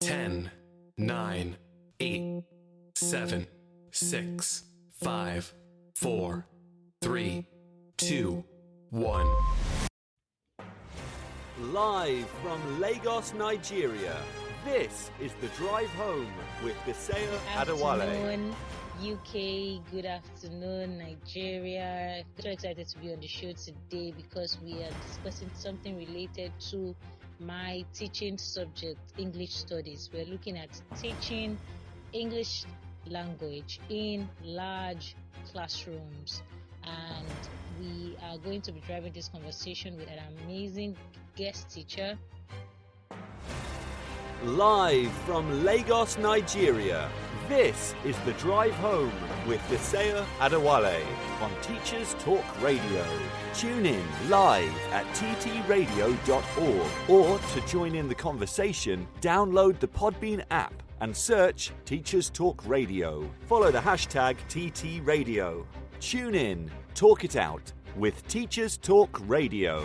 10, 9, 8, 7, 6, 5, 4, 3, 2, 1. Live from Lagos, Nigeria, this is The Drive Home with Deseo Adewale. afternoon, UK. Good afternoon, Nigeria. So excited to be on the show today because we are discussing something related to my teaching subject, English Studies. We're looking at teaching English language in large classrooms. And we are going to be driving this conversation with an amazing guest teacher Live from Lagos, Nigeria, this is The Drive Home with Deseo Adewale on Teachers Talk Radio. Tune in live at ttradio.org or to join in the conversation, download the Podbean app and search Teachers Talk Radio. Follow the hashtag TTRadio. Tune in, talk it out with Teachers Talk Radio.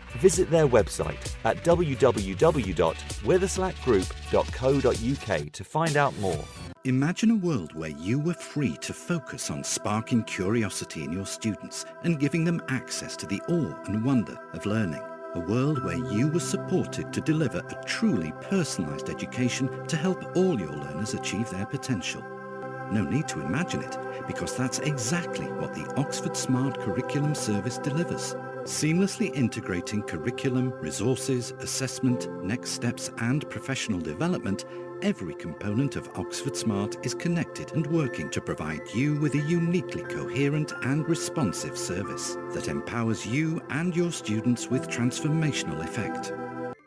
Visit their website at www.witherslackgroup.co.uk to find out more. Imagine a world where you were free to focus on sparking curiosity in your students and giving them access to the awe and wonder of learning. A world where you were supported to deliver a truly personalised education to help all your learners achieve their potential. No need to imagine it, because that's exactly what the Oxford Smart Curriculum Service delivers. Seamlessly integrating curriculum, resources, assessment, next steps and professional development, every component of Oxford Smart is connected and working to provide you with a uniquely coherent and responsive service that empowers you and your students with transformational effect.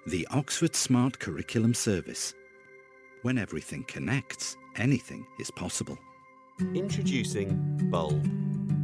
The Oxford Smart Curriculum Service. When everything connects, anything is possible. Introducing Bulb.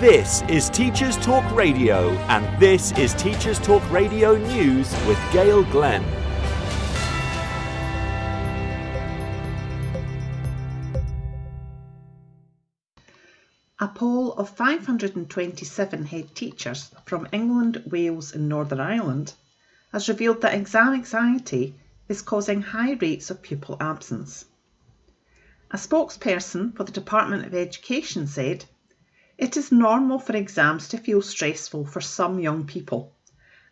This is Teachers Talk Radio, and this is Teachers Talk Radio News with Gail Glenn. A poll of 527 head teachers from England, Wales, and Northern Ireland has revealed that exam anxiety is causing high rates of pupil absence. A spokesperson for the Department of Education said, It is normal for exams to feel stressful for some young people,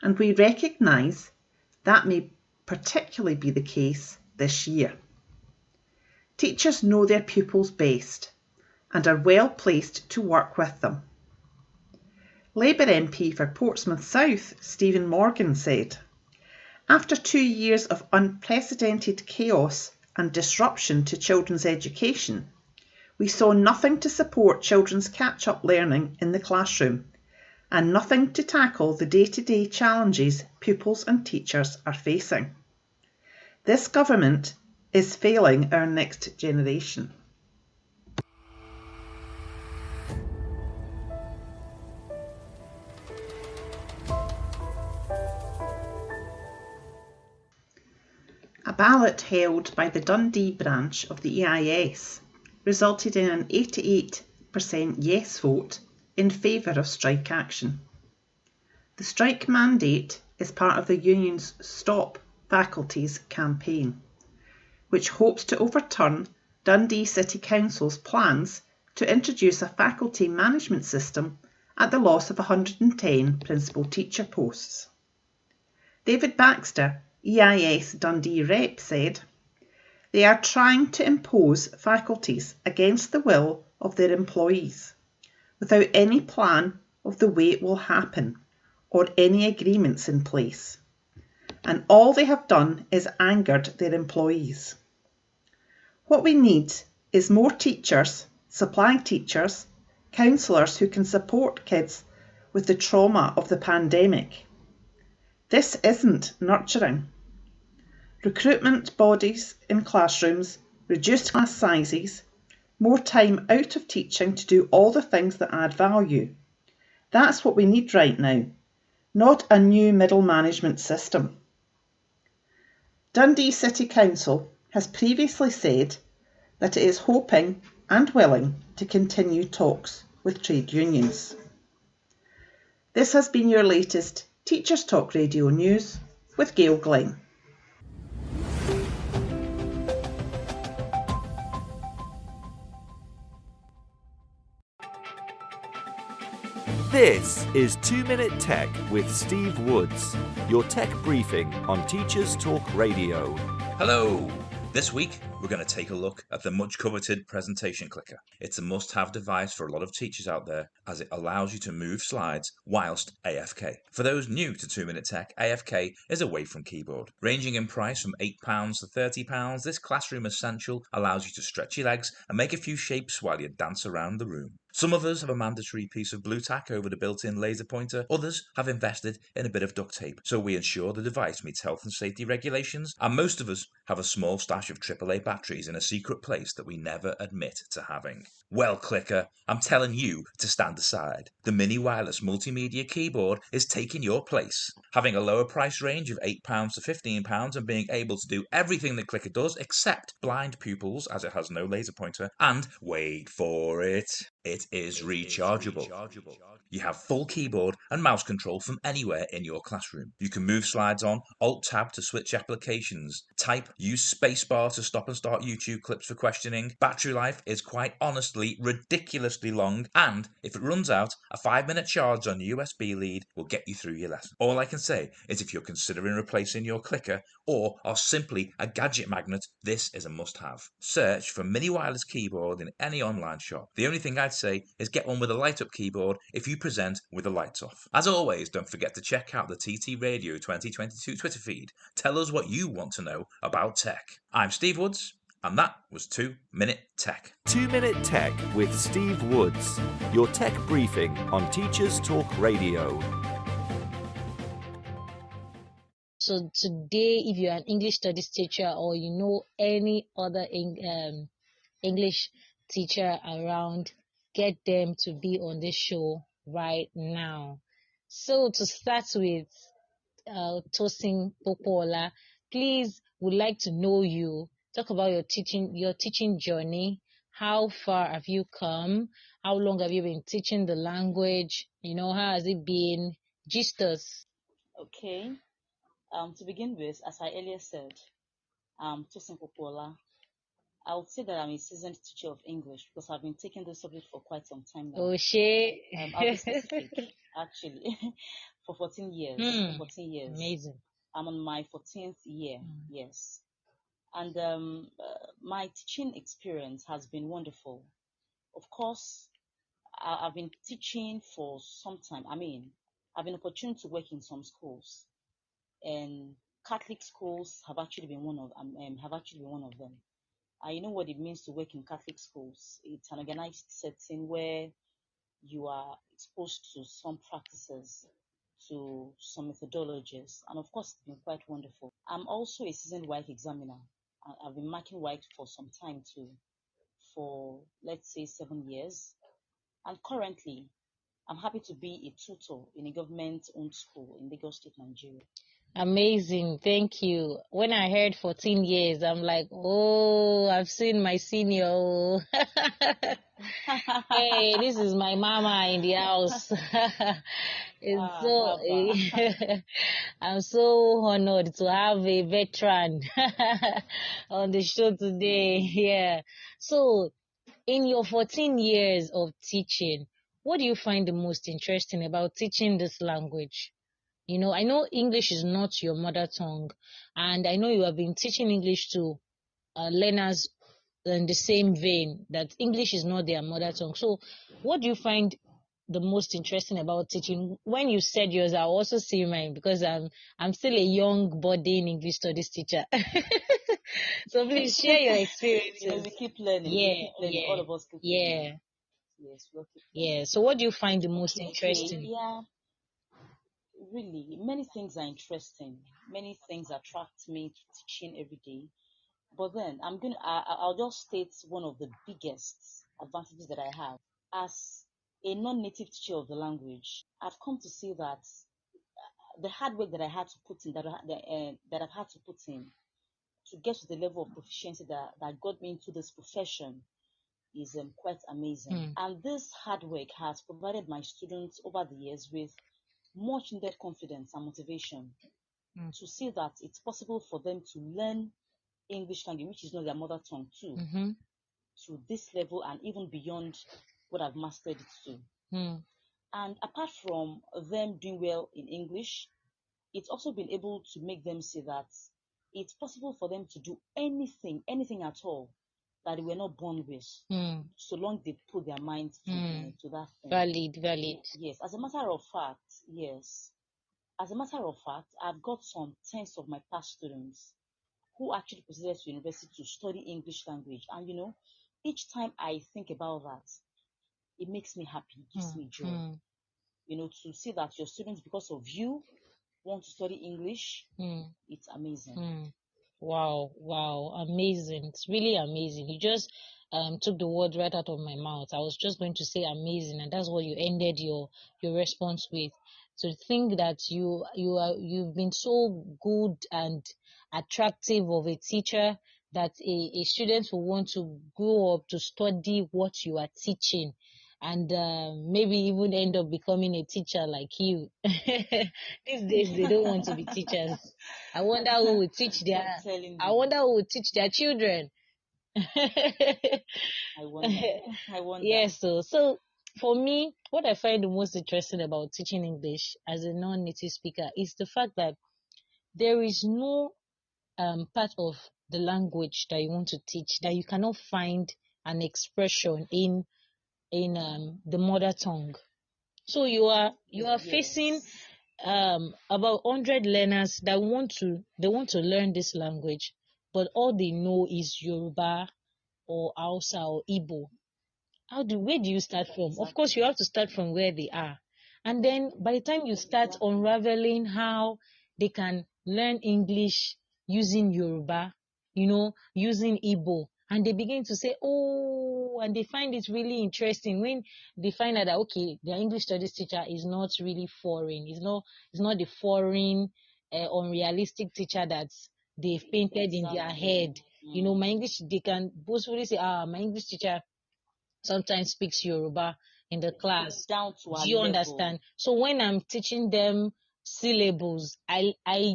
and we recognise that may particularly be the case this year. Teachers know their pupils best and are well placed to work with them. Labour MP for Portsmouth South, Stephen Morgan, said, After two years of unprecedented chaos and disruption to children's education, we saw nothing to support children's catch up learning in the classroom, and nothing to tackle the day to day challenges pupils and teachers are facing. This government is failing our next generation. A ballot held by the Dundee branch of the EIS resulted in an 88% yes vote in favour of strike action. The strike mandate is part of the union's Stop Faculties campaign, which hopes to overturn Dundee City Council's plans to introduce a faculty management system at the loss of 110 principal teacher posts. David Baxter, EIS Dundee rep, said, They are trying to impose faculties against the will of their employees without any plan of the way it will happen or any agreements in place. And all they have done is angered their employees. What we need is more teachers, supply teachers, counsellors who can support kids with the trauma of the pandemic. This isn't nurturing. Recruitment bodies in classrooms, reduced class sizes, more time out of teaching to do all the things that add value. That's what we need right now, not a new middle management system. Dundee City Council has previously said that it is hoping and willing to continue talks with trade unions. This has been your latest Teachers Talk Radio News with Gail Glenn. This is 2 Minute Tech with Steve Woods, your tech briefing on Teachers Talk Radio. Hello! This week, we're going to take a look at the much coveted presentation clicker. It's a must have device for a lot of teachers out there as it allows you to move slides whilst AFK. For those new to 2 Minute Tech, AFK is away from keyboard. Ranging in price from £8 to £30, this classroom essential allows you to stretch your legs and make a few shapes while you dance around the room. Some of us have a mandatory piece of Blu Tack over the built-in laser pointer, others have invested in a bit of duct tape, so we ensure the device meets health and safety regulations, and most of us have a small stash of AAA batteries in a secret place that we never admit to having. Well, Clicker, I'm telling you to stand aside. The mini wireless multimedia keyboard is taking your place. Having a lower price range of £8 to £15 and being able to do everything the Clicker does except blind pupils as it has no laser pointer, and wait for it, it is rechargeable. You have full keyboard and mouse control from anywhere in your classroom. You can move slides on, Alt Tab to switch applications, type, use spacebar to stop and start YouTube clips for questioning. Battery life is quite honestly ridiculously long, and if it runs out, a 5 minute charge on USB lead will get you through your lesson. All I can say is if you're considering replacing your clicker or are simply a gadget magnet, this is a must have. Search for mini wireless keyboard in any online shop. The only thing I'd say is get one with a light up keyboard if you present with the lights off. As always, don't forget to check out the TT Radio 2022 Twitter feed. Tell us what you want to know about tech. I'm Steve Woods, and that was 2 Minute Tech. 2 Minute Tech with Steve Woods, your tech briefing on Teachers Talk Radio. So today, if you're an English studies teacher or you know any other um, English teacher around, get them to be on this show right now. So to start with, uh, Tosin Popola, please would like to know you. Talk about your teaching, your teaching journey. How far have you come? How long have you been teaching the language? You know, how has it been? Gist us. Okay. Um, to begin with, as I earlier said, um, Tosin Popola, I would say that I'm a seasoned teacher of English because I've been taking this subject for quite some time now. Oh, shit. Um, I'll be specific, actually, for 14 years. Hmm. 14 years. Amazing. I'm on my 14th year, Mm. yes. And um, uh, my teaching experience has been wonderful. Of course, I, I've been teaching for some time. I mean, I've been opportunity to work in some schools, and Catholic schools have actually been one of um, um, have actually been one of them. I know what it means to work in Catholic schools. It's an organized setting where you are exposed to some practices, to some methodologies, and of course, it's been quite wonderful. I'm also a seasoned WAEC examiner. I've been marking WAEC for some time too, for let's say seven years. And currently, I'm happy to be a tutor in a government owned school in Lagos State, Nigeria. Amazing. Thank you. When I heard 14 years, I'm like, oh, I've seen my senior. hey, this is my mama in the house. it's Ah, so, I'm so honored to have a veteran on the show today. Yeah. So, in your 14 years of teaching, what do you find the most interesting about teaching this language? You know, I know English is not your mother tongue, and I know you have been teaching English to uh, learners in the same vein that English is not their mother tongue. So, what do you find the most interesting about teaching? When you said yours, I also see mine because I'm I'm still a young budding English studies teacher. so please share your experiences. we keep learning. Yeah, keep learning. yeah, All of us keep yeah, learning. Yes, yeah. So, what do you find the most interesting? yeah, really, many things are interesting. Many things attract me to teaching every day. But then I'm gonna, I, I'll just state one of the biggest advantages that I have as a non-native teacher of the language. I've come to see that the hard work that I had to put in, that I, that, uh, that I've had to put in to get to the level of proficiency that, that got me into this profession is um, quite amazing. Hmm. And this hard work has provided my students over the years with much needed confidence and motivation Hmm. to see that it's possible for them to learn English language, which is not their mother tongue, too, Mm-hmm. to this level and even beyond what I've mastered it to. Hmm. And apart from them doing well in English, it's also been able to make them see that it's possible for them to do anything, anything at all that they were not born with, Hmm. so long they put their mind to, Hmm. uh, to that thing. Valid, valid. Yes, as a matter of fact, yes. As a matter of fact, I've got some tens of my past students who actually proceeded to university to study English language. And you know, each time I think about that, it makes me happy, it gives Hmm. me joy. Hmm. You know, to see that your students, because of you, want to study English, Hmm. it's amazing. Wow, wow, amazing. It's really amazing. You just um took the word right out of my mouth. I was just going to say amazing, and that's what you ended your your response with. To think that you you are you've been so good and attractive of a teacher that a, a student will want to grow up to study what you are teaching and uh, maybe even end up becoming a teacher like you. These days they don't want to be teachers. I wonder who will teach their I wonder who will teach their children. I wonder. I wonder. yes, so so for me, what I find the most interesting about teaching English as a non-native speaker is the fact that there is no um, part of the language that you want to teach that you cannot find an expression in in um, the mother tongue. So you are you are facing um, about 100 learners that want to they want to learn this language but all they know is yoruba or hausa or igbo. How do where do you start from? Of course you have to start from where they are. And then by the time you start Exactly. unraveling how they can learn english using yoruba you know using igbo and they begin to say oh and they find it really interesting when they find out that okay their english studies teacher is not really foreign. It's not it's not the foreign uh, unrealistic teacher that they've painted in their Exactly. head. You know my english they can boastfully say ah my english teacher sometimes speaks yoruba in the class. Down to do you level. understand? So when i'm teaching them syllables i i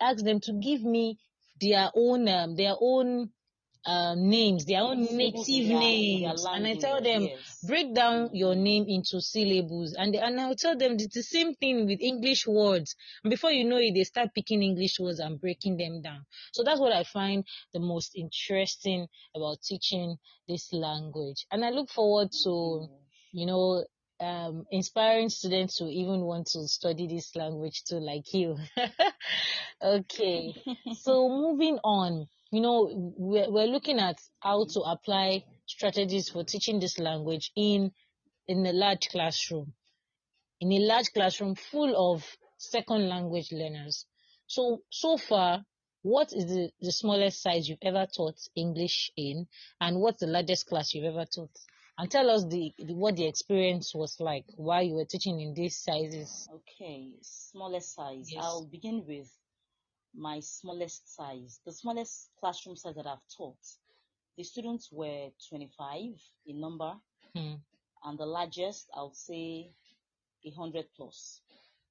ask them to give me their own um, their own um, names their own native in their- in their names. And i tell them yes. break down your name into syllables. And they, and i'll tell them it's the same thing with english words. And before you know it they start picking english words and breaking them down. So that's what i find the most interesting about teaching this language. And i look forward to you know um inspiring students to even want to study this language too like you. Okay. So moving on you know we're, we're looking at how to apply strategies for teaching this language in in a large classroom, in a large classroom full of second language learners. So, so far, what is the, the smallest size you've ever taught English in, and what's the largest class you've ever taught? And tell us the, the what the experience was like while you were teaching in these sizes. Okay, smallest size. Yes. I'll begin with my smallest size. The smallest classroom size that I've taught. The students were 25 in number, Hmm. and the largest, I would say, 100 plus.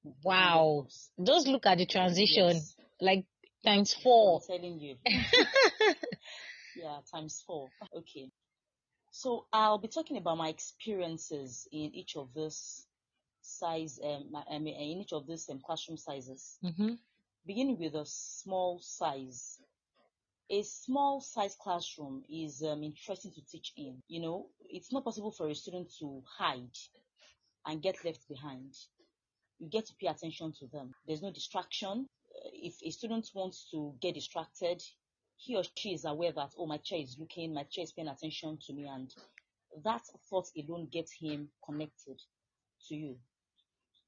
100 Wow. plus. Just look at the transition, Yes. like times four. I'm telling you. yeah, times four. Okay. So I'll be talking about my experiences in each of these size, um, I mean, in each of these um, classroom sizes. hmm Beginning with a small size. A small size classroom is um, interesting to teach in. You know, it's not possible for a student to hide and get left behind. You get to pay attention to them. There's no distraction. Uh, If a student wants to get distracted, he or she is aware that, oh, my chair is looking, my chair is paying attention to me, and that thought alone gets him connected to you.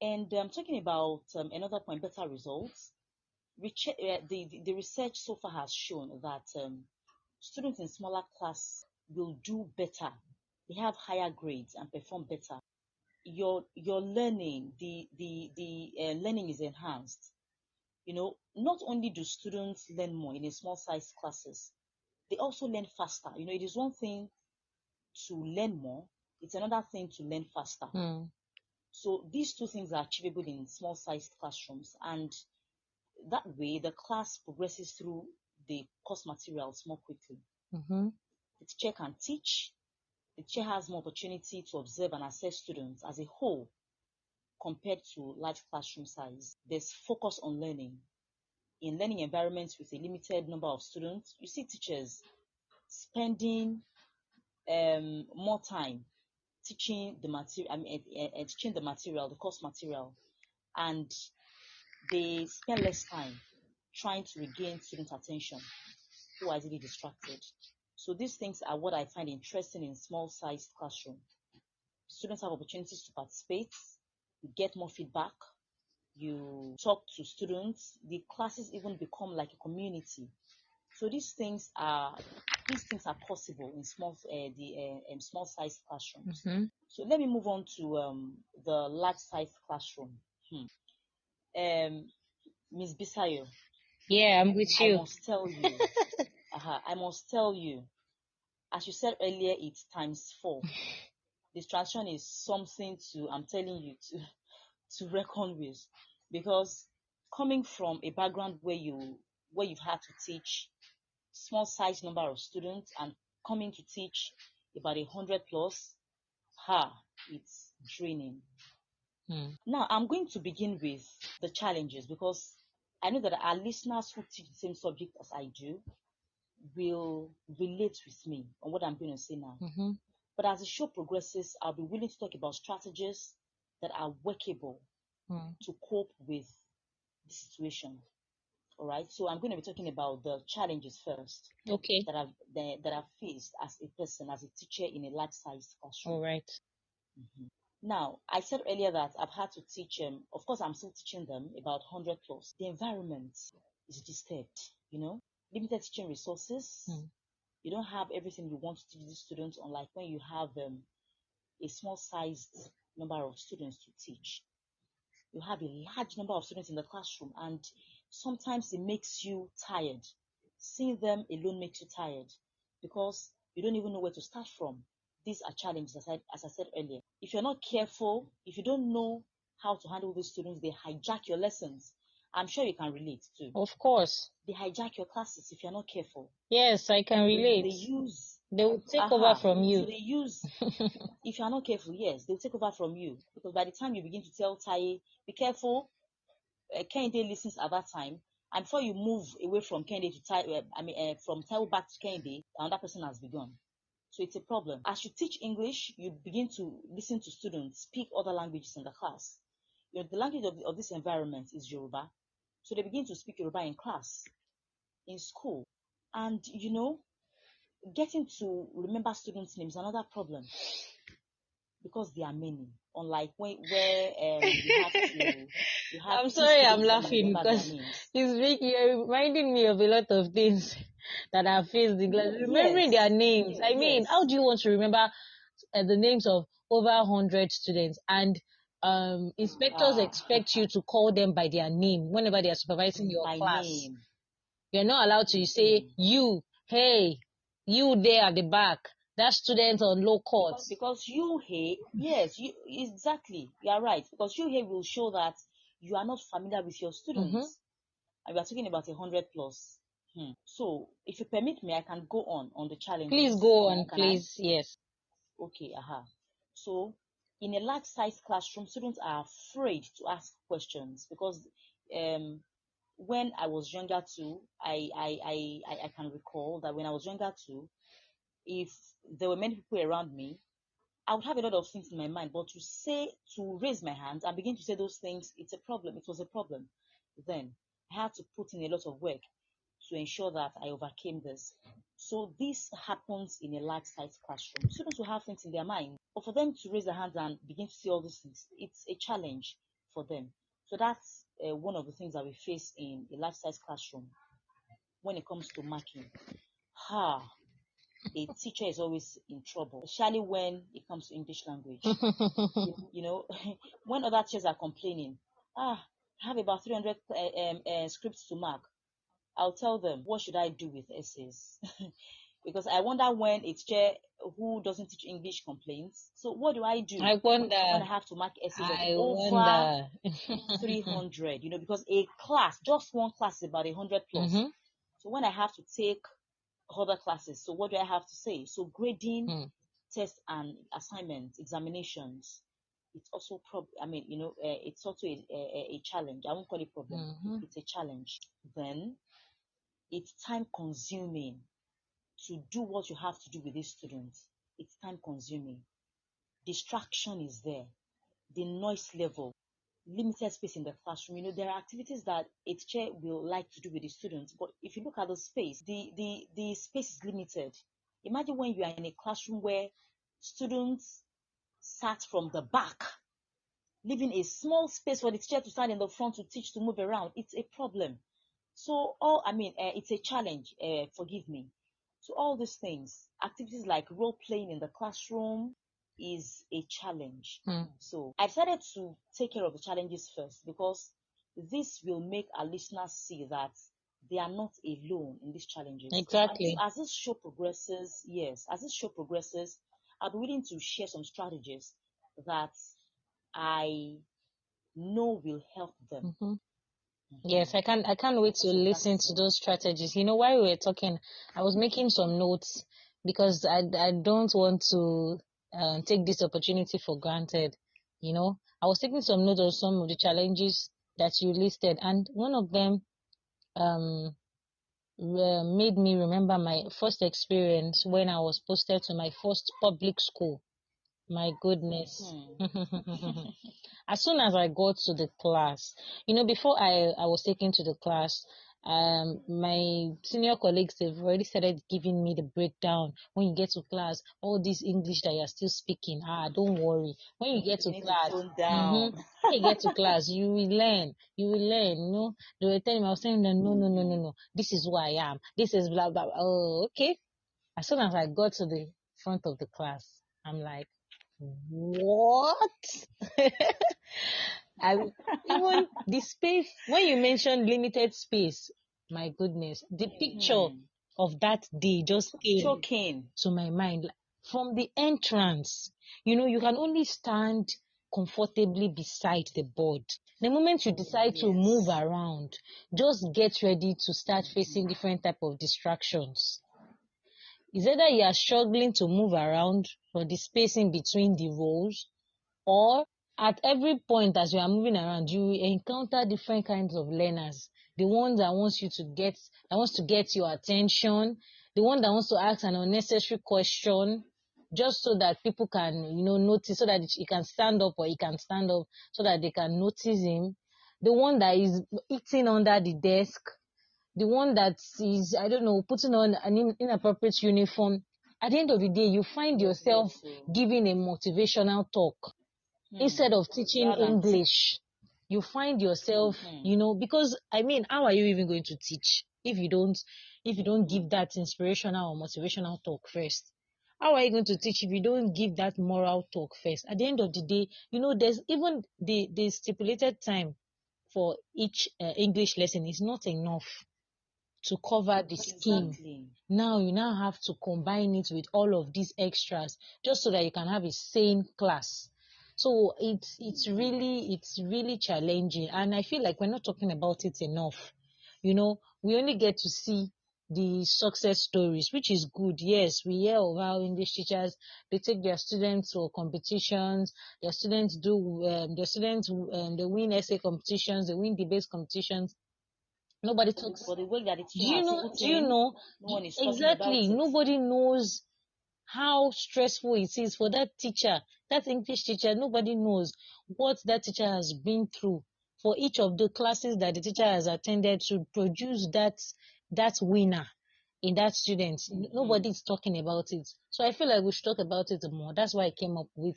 And um, talking about um, another point, better results, the, the, the research so far has shown that um, students in smaller class will do better. They have higher grades and perform better. Your your learning, the the the uh, learning is enhanced. You know, not only do students learn more in a small size classes, they also learn faster. You know, it is one thing to learn more; it's another thing to learn faster. Hmm. So these two things are achievable in small sized classrooms and that way the class progresses through the course materials more quickly. hmm The teacher can teach, the teacher has more opportunity to observe and assess students as a whole compared to large classroom size. There's focus on learning. In learning environments with a limited number of students, you see teachers spending um, more time teaching the material, I mean, eh, eh, teaching the material, the course material, and they spend less time trying to regain student attention who are easily distracted. So these things are what I find interesting in small sized classroom. Students have opportunities to participate, you get more feedback, you talk to students, the classes even become like a community. So these things are these things are possible in small uh, the uh, um, small sized classrooms. hmm So let me move on to um, the large sized classroom. Hmm. Um, Ms. Bisayo, Yeah, I'm with you. I must tell you, uh-huh, I must tell you, as you said earlier, it's times four. This transition is something to, I'm telling you, to, to reckon with, because coming from a background where you, where you've had to teach small size number of students and coming to teach about a hundred plus, ha, it's draining. Hmm. Now, I'm going to begin with the challenges because I know that our listeners who teach the same subject as I do will relate with me on what I'm going to say now. hmm But as the show progresses, I'll be willing to talk about strategies that are workable Hmm. to cope with the situation. All right. So I'm going to be talking about the challenges first Okay. that I've that, that I've faced as a person, as a teacher in a large-sized classroom. All right. Mhm. Now, I said earlier that I've had to teach them. Of course, I'm still teaching them about 100 plus. The environment is disturbed, you know, limited teaching resources. Hmm. You don't have everything you want to teach these students, unlike when you have um, a small sized number of students to teach. You have a large number of students in the classroom, and sometimes it makes you tired. Seeing them alone makes you tired because you don't even know where to start from. These are challenges, as I, as I said earlier. If you're not careful, if you don't know how to handle these students, they hijack your lessons. I'm sure you can relate too. Of course. They hijack your classes if you're not careful. Yes, I can relate. they use They will take Aha. over from you. So they use, if you are not careful, yes, they'll take over from you. Because by the time you begin to tell Tai, be careful, uh, Kende listens at that time. And before you move away from Kende to Tai, uh, I mean, uh, from Tai back to Kende, another person has begun. So it's a problem. As you teach English, you begin to listen to students speak other languages in the class. You know, the language of, of this environment is Yoruba. So they begin to speak Yoruba in class, in school. And, you know, getting to remember students' names another problem. Because there are many. Unlike when where um, you have to, you have I'm sorry, I'm students and you laughing because it's you're reminding me of a lot of things that I faced in class. Remembering their Yes, names. I mean, how do you want to remember uh, the names of over hundred students and um inspectors ah, expect you to call them by their name whenever they are supervising your by class. name. You're not allowed to say Mm. you, hey, you there at the back, that student on low court. Because, you hate, yes, you exactly, you are right. Because you here will show that you are not familiar with your students, Mm-hmm. and we are talking about a hundred plus. Hmm. So, if you permit me, I can go on on the challenge. Please go on, Can I? please. Yes. Okay, aha. So, in a large size classroom, students are afraid to ask questions because um, when I was younger too, I, I, I, I can recall that when I was younger too, if there were many people around me, I would have a lot of things in my mind, but to say, to raise my hand and begin to say those things, it's a problem. It was a problem. Then I had to put in a lot of work to ensure that I overcame this. So this happens in a large size classroom. Students will have things in their mind, but for them to raise their hands and begin to say all these things, it's a challenge for them. So that's uh, one of the things that we face in a large size classroom when it comes to marking. Ha, a teacher is always in trouble, especially when it comes to English language. you, you know, when other teachers are complaining, ah, I have about 300 uh, um, uh, scripts to mark. I'll tell them, what should I do with essays? because I wonder when a teacher who doesn't teach English complains. So what do I do I when I have to mark essays I over 300? You know, because a class, just one class is about 100 plus. mm-hmm. So when I have to take other classes, so what do I have to say? So grading, Mm. tests and assignments, examinations, it's also prob. I mean, you know, uh, it's also a, a, a challenge. I won't call it problem. Mm-hmm. It's a challenge. Then it's time consuming to do what you have to do with these students. It's time consuming. Distraction is there. The noise level, limited space in the classroom. You know, there are activities that a teacher will like to do with the students, but if you look at the space, the, the, the space is limited. Imagine when you are in a classroom where students sat from the back, leaving a small space for the teacher to stand in the front to teach, to move around. It's a problem. So all, I mean, uh, it's a challenge. Uh, forgive me. So all these things, activities like role playing in the classroom, is a challenge. Mm. So I decided to take care of the challenges first because this will make our listeners see that they are not alone in these challenges. Exactly. As, as this show progresses, yes, as this show progresses, I'll be willing to share some strategies that I know will help them. Mm-hmm. Yes, I can't. I can't wait to So listen to those strategies. You know, while we were talking, I was making some notes because I I don't want to uh, take this opportunity for granted. You know, I was taking some notes on some of the challenges that you listed, and one of them um uh, made me remember my first experience when I was posted to my first public school. My goodness. Hmm. as soon as I got to the class, you know, before I, I was taken to the class, um, my senior colleagues have already started giving me the breakdown. When you get to class, all this English that you're still speaking, ah, don't worry. When you get to You to class, tone mhm, when you get to class, you will learn. You will learn. You know, they were telling me, I was saying, no, no, no, no, no, no. This is who I am. This is blah blah. blah. Oh, okay. As soon as I got to the front of the class, I'm like, what? I even the space when you mentioned limited space, my goodness, the picture Hmm. of that day just came Choking. to my mind from the entrance. You know, you can only stand comfortably beside the board. The moment you decide to move around, just get ready to start facing different type of distractions. Is either you are struggling to move around for the spacing between the rows, or at every point as you are moving around, you encounter different kinds of learners. The ones that wants you to get, that wants to get your attention, the one that wants to ask an unnecessary question, just so that people can, you know, notice, so that he can stand up or he can stand up, so that they can notice him. The one that is eating under the desk, the one that is, I don't know, putting on an inappropriate uniform at the end of the day, you find yourself giving a motivational talk Hmm. instead of teaching English. You find yourself, Mhm. you know, because I mean, how are you even going to teach if you don't if you don't give that inspirational or motivational talk first? How are you going to teach if you don't give that moral talk first? At the end of the day, you know, there's even the the stipulated time for each uh, English lesson is not enough to cover the scheme. Exactly. Now you now have to combine it with all of these extras just so that you can have a sane class. So it's it's really it's really challenging and I feel like we're not talking about it enough. You know, we only get to see the success stories, which is good. Yes, we hear of how English teachers they take their students to competitions. Their students do um, their students um, they win essay competitions, they win debate competitions. Nobody talks. For the way that it's Do you know? Do you know? No exactly. Nobody knows how stressful it is for that teacher, that English teacher. Nobody knows what that teacher has been through for each of the classes that the teacher has attended to produce that that winner in that student. Mm-hmm. Nobody is talking about it. So I feel like we should talk about it more. That's why I came up with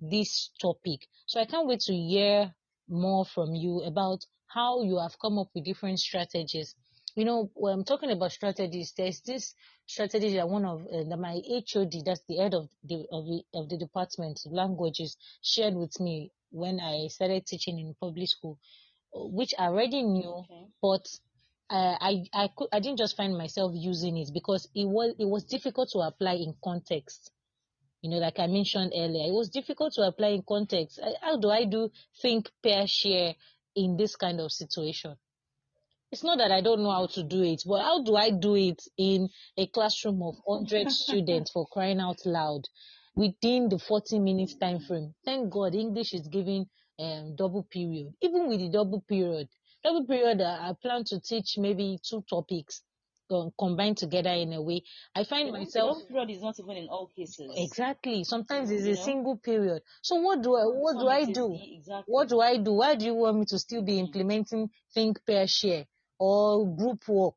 this topic. So I can't wait to hear more from you about how you have come up with different strategies. You know, when I'm talking about strategies, there's this strategy that one of uh, that my HOD, that's the head of the of the of the department of languages, shared with me when I started teaching in public school, which I already knew, Okay. but uh, I I could I didn't just find myself using it because it was it was difficult to apply in context. You know, like I mentioned earlier, it was difficult to apply in context. How do I do think, pair, share in this kind of situation? It's not that I don't know how to do it, but how do I do it in a classroom of 100 students for crying out loud within the 40 minutes time frame? Thank God English is giving um, double period. Even with the double period, double period, uh, I plan to teach maybe two topics combined together in a way. I find The myself double period is not even in all cases. Exactly. Sometimes it's You a know? single period. So what do I what do I do? exactly. What do I do? Why do you want me to still be implementing think pair share or group work?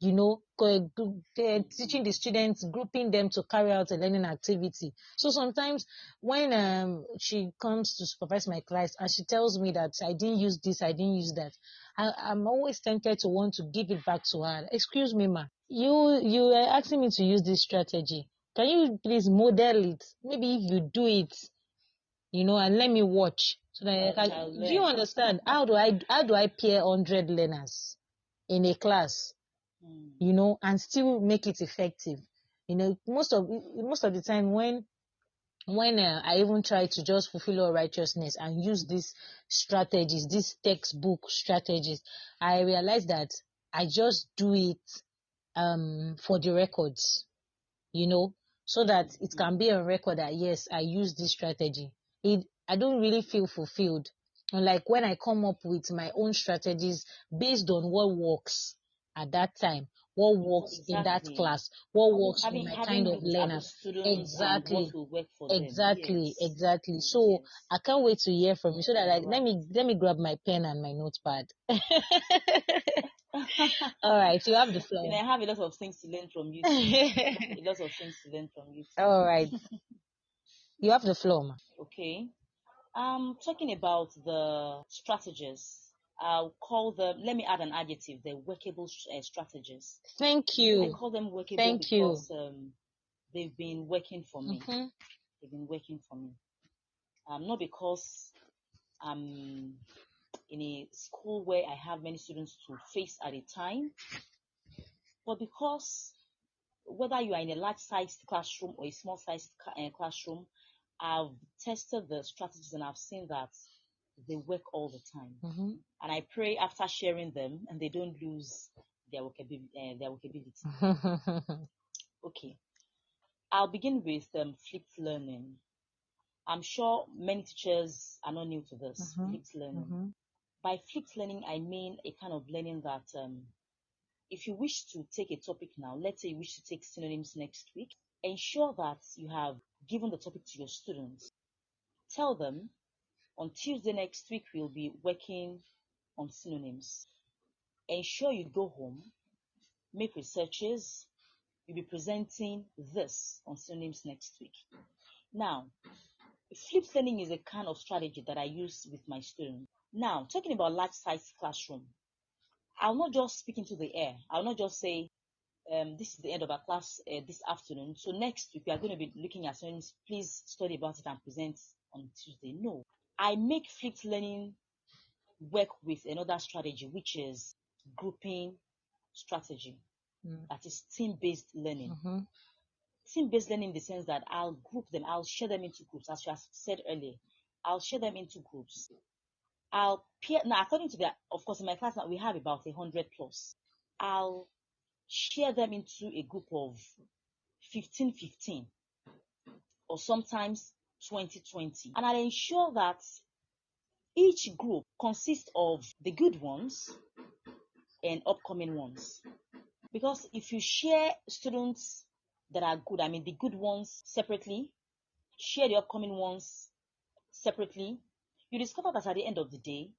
You know, teaching the students, grouping them to carry out a learning activity. So sometimes when um she comes to supervise my class and she tells me that I didn't use this, I didn't use that, I, I'm always tempted to want to give it back to her. Excuse me, ma. You you are asking me to use this strategy. Can you please model it? Maybe if you do it, you know, and let me watch. So that I I'll do you understand? How do I how do I pair hundred learners in a class? Hmm. you know, and still make it effective. You know, most of most of the time when when uh, I even try to just fulfill all righteousness and use these strategies, these textbook strategies, I realize that I just do it um for the records, you know, so that it can be a record that yes, I use this strategy. It I don't really feel fulfilled. Unlike when I come up with my own strategies based on what works at that time, what works in that class, what works having, for my kind of looked at the learners. Exactly. what will work for them. Exactly, Yes. exactly. So Yes. I can't wait to hear from you so that like let me let me grab my pen and my notepad. All right, you have the floor. And I have a lot of things to learn from you. a lot of things to learn from you. too. All right. You have the floor, ma. Okay. Um, talking about the strategies, I'll call them. Let me add an adjective. They're workable uh, strategies. Thank you. I call them workable Thank you. because um, they've been working for me. Mhm. They've been working for me. Um, not because I'm in a school where I have many students to face at a time, but because whether you are in a large sized classroom or a small sized ca- uh, classroom, I've tested the strategies and I've seen that they work all the time. Mhm. And I pray after sharing them and they don't lose their workability. Uh, their workability. Okay. I'll begin with um, flipped learning. I'm sure many teachers are not new to this, Mhm. flipped learning. Mhm. By flipped learning, I mean a kind of learning that um, if you wish to take a topic now, let's say you wish to take synonyms next week, ensure that you have given the topic to your students. Tell them on Tuesday next week, we'll be working on synonyms. Ensure you go home, make researches, you'll be presenting this on synonyms next week. Now, flipped learning is a kind of strategy that I use with my students. Now, talking about large size classroom, I'll not just speak into the air. I'll not just say, um, this is the end of our class uh, this afternoon. So next week we are going to be looking at synonyms. Please study about it and present on Tuesday. No, I make flipped learning work with another strategy, which is grouping strategy. Mm. That is team-based learning. Mm-hmm. Team-based learning in the sense that I'll group them, I'll share them into groups, as you have said earlier. I'll share them into groups. I'll peer now according to that, of course, in my class now we have about a hundred plus. I'll share them into a group of 15, 15, or sometimes 20, 20. And I'll ensure that each group consists of the good ones and upcoming ones. Because if you share students that are good, I mean the good ones separately, share the upcoming ones separately, you discover that at the end of the day,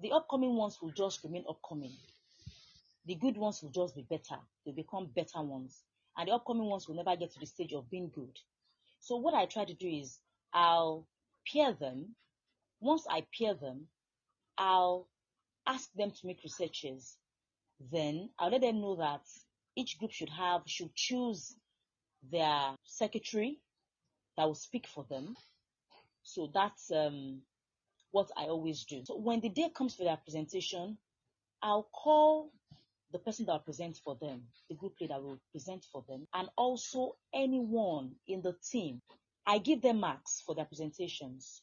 the upcoming ones will just remain upcoming. The good ones will just be better. They'll become better ones. And the upcoming ones will never get to the stage of being good. So what I try to do is I'll pair them. Once I pair them, I'll ask them to make researches. Then I'll let them know that each group should have, should choose their secretary that will speak for them. So that's um, what I always do. So when the day comes for their presentation, I'll call the person that will present for them, the group leader will present for them, and also anyone in the team. I give them marks for their presentations.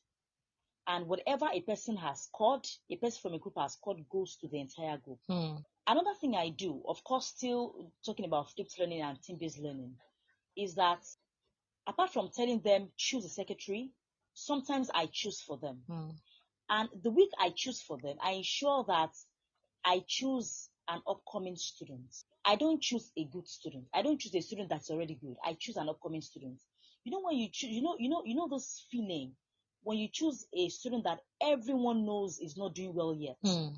And whatever a person has scored, a person from a group has scored goes to the entire group. Hmm. Another thing I do, of course, still talking about flipped learning and team-based learning, is that apart from telling them choose a secretary, sometimes I choose for them. Hmm. And the week I choose for them, I ensure that I choose an upcoming student. I don't choose a good student. I don't choose a student that's already good. I choose an upcoming student. You know when you choose, you know, you know, you know this feeling when you choose a student that everyone knows is not doing well yet. Hmm.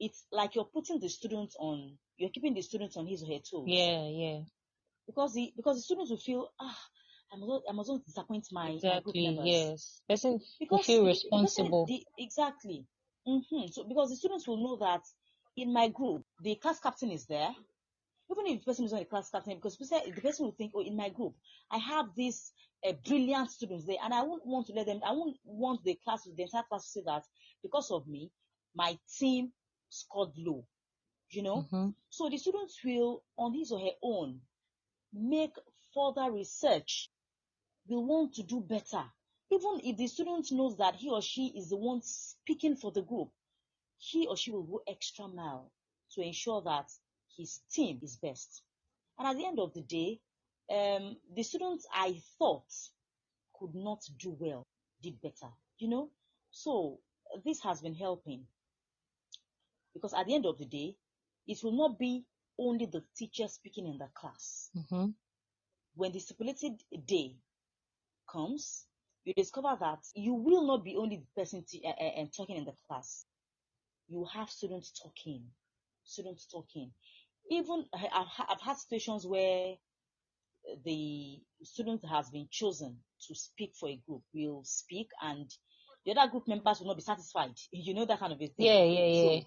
It's like you're putting the student on, you're keeping the student on his or her toes. Yeah, yeah. Because the because the students will feel ah, I must not, I must not disappoint my, my group Exactly. members. Yes. Person because feel responsible. the- exactly. hmm So because the students will know that in my group, the class captain is there. Even if the person is not a class captain, because the person will think, oh, in my group, I have these uh, brilliant students there, and I won't want to let them. I won't want the class, the entire class, to say that because of me, my team scored low. You know, Mhm. so the students will, on his or her own, make further research. Will want to do better. Even if the student knows that he or she is the one speaking for the group, he or she will go extra mile to ensure that his team is best. And at the end of the day, um, the students I thought could not do well did better. You know, so this has been helping because at the end of the day, it will not be only the teacher speaking in the class. Mhm. When the stipulated day comes, you discover that you will not be only the person t- uh, uh, talking in the class. You have students talking, students talking. Even I- I've, I've had situations where the student has been chosen to speak for a group will speak and the other group members will not be satisfied. You know that kind of a thing. Yeah, yeah, yeah. So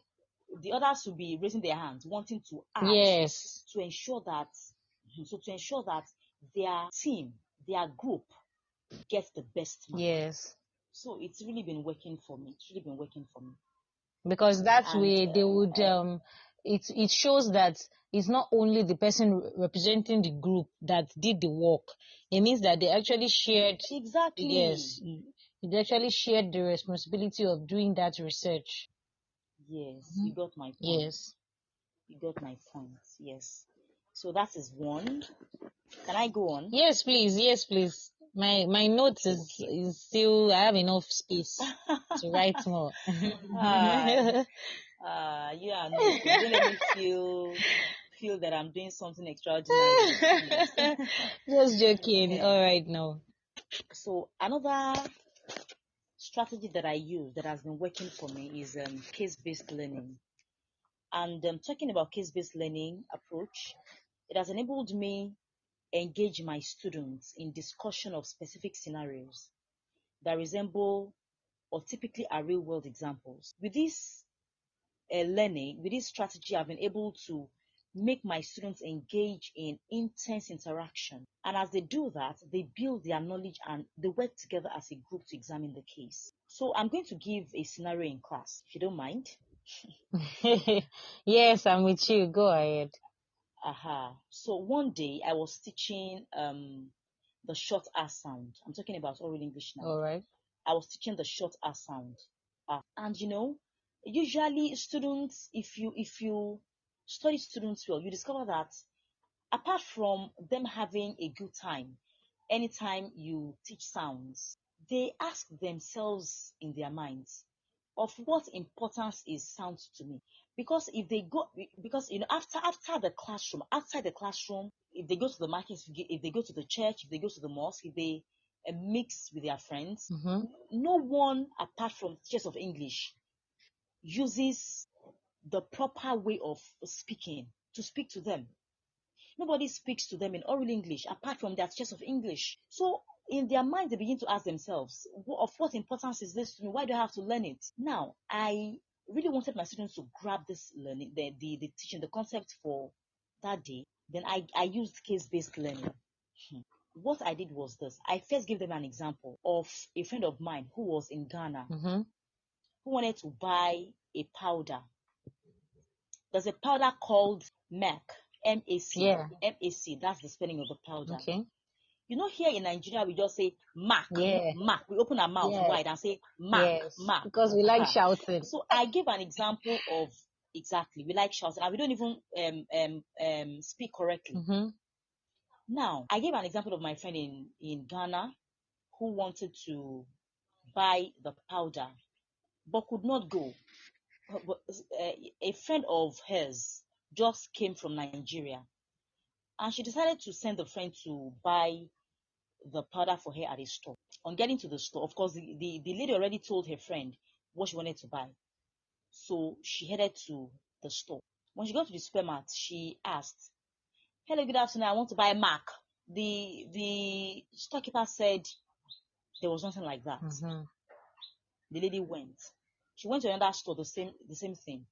the others will be raising their hands, wanting to add Yes. to ensure that hmm, so to ensure that their team, their group gets the best mark. Yes. So it's really been working for me. It's really been working for me. Because that And, way they uh, would um it it shows that it's not only the person representing the group that did the work it means that they actually shared Exactly. yes they actually shared the responsibility of doing that research Yes, Mhm. you got my point. yes You got my point. Yes. So that is one. Can I go on? yes please yes please my my notes is is still i have enough space to write more Ah. Uh, you are not. Let feel feel that I'm doing something extraordinary. just joking all right now so another strategy that I use that has been working for me is um, case-based learning. And um, talking about case-based learning approach, it has enabled me engage my students in discussion of specific scenarios that resemble or typically are real world examples. With this uh, learning, with this strategy, I've been able to make my students engage in intense interaction. And as they do that, they build their knowledge and they work together as a group to examine the case. So I'm going to give a scenario in class, if you don't mind. yes, I'm with you. Go ahead. Aha. So one day I was teaching um the short R sound. I'm talking about oral English now. All right. I was teaching the short R sound. Uh, and you know, usually students, if you if you study students well, you discover that apart from them having a good time, anytime you teach sounds, they ask themselves in their minds, of what importance is sound to me? Because if they go, because you know, after after the classroom, outside the classroom, if they go to the market, if they go to the church, if they go to the mosque, if they uh, mix with their friends, mm-hmm. no one apart from teachers of English uses the proper way of speaking to speak to them. Nobody speaks to them in oral English apart from their teachers of English. So in their mind, they begin to ask themselves, of what importance is this to me? Why do I have to learn it? Now, I really wanted my students to grab this learning, the, the, the teaching, the concept for that day. Then I, I used case-based learning. Hmm. What I did was this. I first gave them an example of a friend of mine who was in Ghana, mm-hmm. who wanted to buy a powder there's a powder called MAC, M-A-C. Yeah. M-A-C, that's the spelling of the powder. Okay. You know, here in Nigeria, we just say mark, yeah. MAC. We open our mouth yes. wide and say mark, yes. MAC. Because we like shouting. So I give an example of exactly, we like shouting and we don't even um, um, um, speak correctly. Mm-hmm. Now, I gave an example of my friend in, in Ghana who wanted to buy the powder but could not go a friend of hers just came from Nigeria and she decided to send the friend to buy the powder for her at a store. On getting to the store, of course, the, the, the lady already told her friend what she wanted to buy. So she headed to the store. When she got to the supermarket, she asked, Hello, good afternoon. I want to buy Mac. The the storekeeper said there was nothing like that. Mm-hmm. The lady went. She went to another store, the same, the same thing.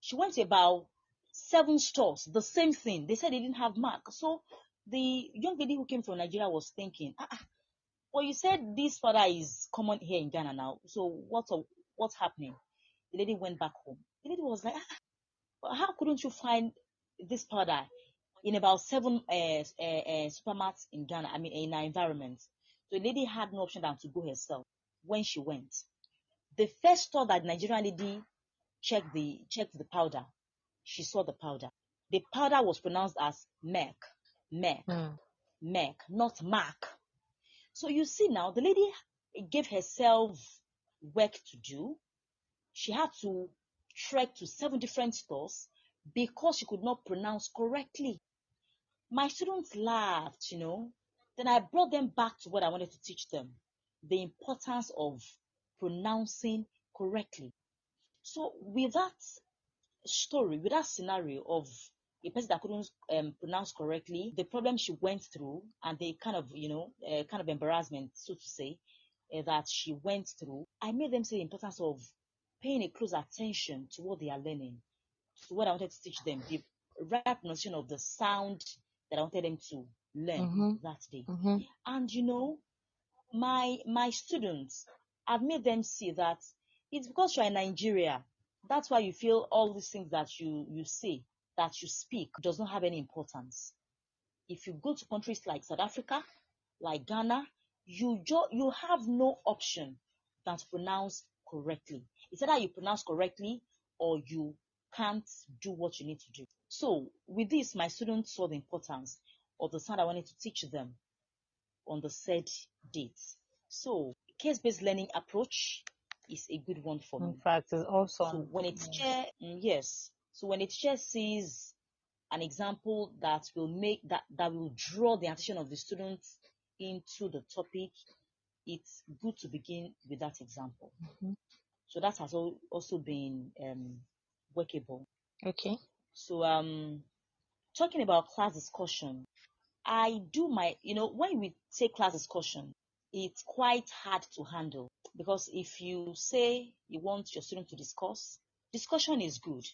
She went to about seven stores, the same thing. They said they didn't have Mac. So the young lady who came from Nigeria was thinking, ah, ah well, you said this powder is common here in Ghana now. So what's what's happening? The lady went back home. The lady was like, ah, how couldn't you find this powder in about seven uh, uh, uh, supermarkets in Ghana? I mean, in our environment. So the lady had no option than to go herself when she went. The first store that Nigerian lady checked the checked the powder, she saw the powder. The powder was pronounced as Merck, Merck, mm. Merck, not Mark. So you see now, the lady gave herself work to do. She had to trek to seven different stores because she could not pronounce correctly. My students laughed, you know. Then I brought them back to what I wanted to teach them the importance of pronouncing correctly. So with that story, with that scenario of a person that couldn't um, pronounce correctly, the problem she went through, and the kind of, you know, uh, kind of embarrassment, so to say, uh, that she went through, I made them see the importance of paying a close attention to what they are learning, to what I wanted to teach them, the right notion of the sound that I wanted them to learn mm-hmm. that day. Mm-hmm. And you know, my my students I've made them see that it's because you're in Nigeria. That's why you feel all these things that you, you say, that you speak, does not have any importance. If you go to countries like South Africa, like Ghana, you jo- you have no option than to pronounce correctly. It's either you pronounce correctly or you can't do what you need to do. So with this, my students saw the importance of the sound I wanted to teach them on the said date. So case-based learning approach is a good one for In me. In fact, it's also so when a teacher, mm, yes, so when a teacher sees an example that will make that that will draw the attention of the students into the topic, it's good to begin with that example. Mm-hmm. So that has also been um, workable. Okay. So um, talking about class discussion, I do my, you know, when we take class discussion, it's quite hard to handle because if you say you want your student to discuss, discussion is good.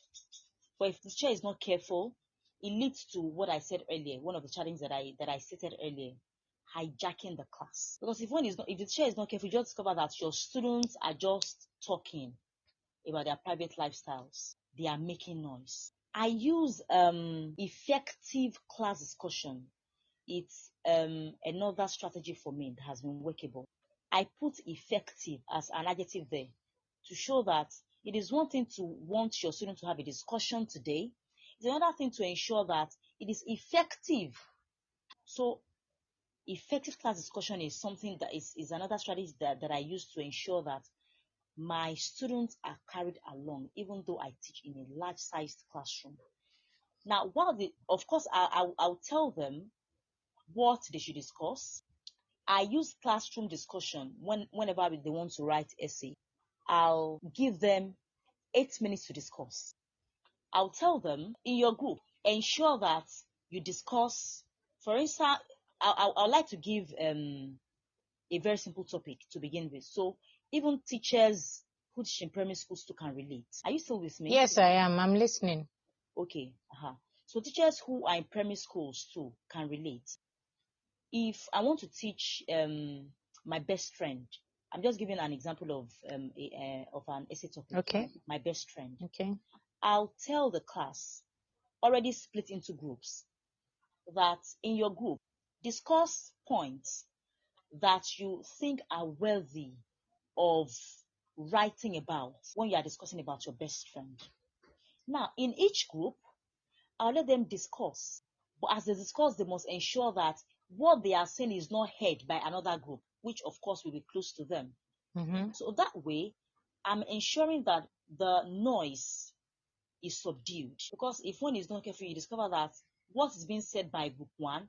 But if the teacher is not careful, it leads to what I said earlier, one of the challenges that I that I stated earlier, hijacking the class. Because if one is not if the teacher is not careful, you just discover that your students are just talking about their private lifestyles. They are making noise. I use um, effective class discussion. It's um, another strategy for me that has been workable. I put effective as an adjective there to show that it is one thing to want your student to have a discussion today. It's another thing to ensure that it is effective. So effective class discussion is something that is, is another strategy that, that I use to ensure that my students are carried along, even though I teach in a large sized classroom. Now, while the, of course, I, I'll, I'll tell them what they should discuss. I use classroom discussion when, whenever they want to write essay. I'll give them eight minutes to discuss. I'll tell them in your group, ensure that you discuss, for instance, I, I, would like to give um, a very simple topic to begin with. So even teachers who teach in primary schools too can relate. Are you still with me? Yes, I am. I'm listening. Okay. Uh-huh. So teachers who are in primary schools too can relate. If I want to teach um, my best friend, I'm just giving an example of um, a, uh, of an essay topic. Okay. My best friend. Okay. I'll tell the class already split into groups that in your group discuss points that you think are worthy of writing about when you are discussing about your best friend. Now, in each group, I'll let them discuss. But as they discuss, they must ensure that what they are saying is not heard by another group, which of course will be close to them. Mm-hmm. So that way, I'm ensuring that the noise is subdued. Because if one is not careful, you discover that what is being said by group one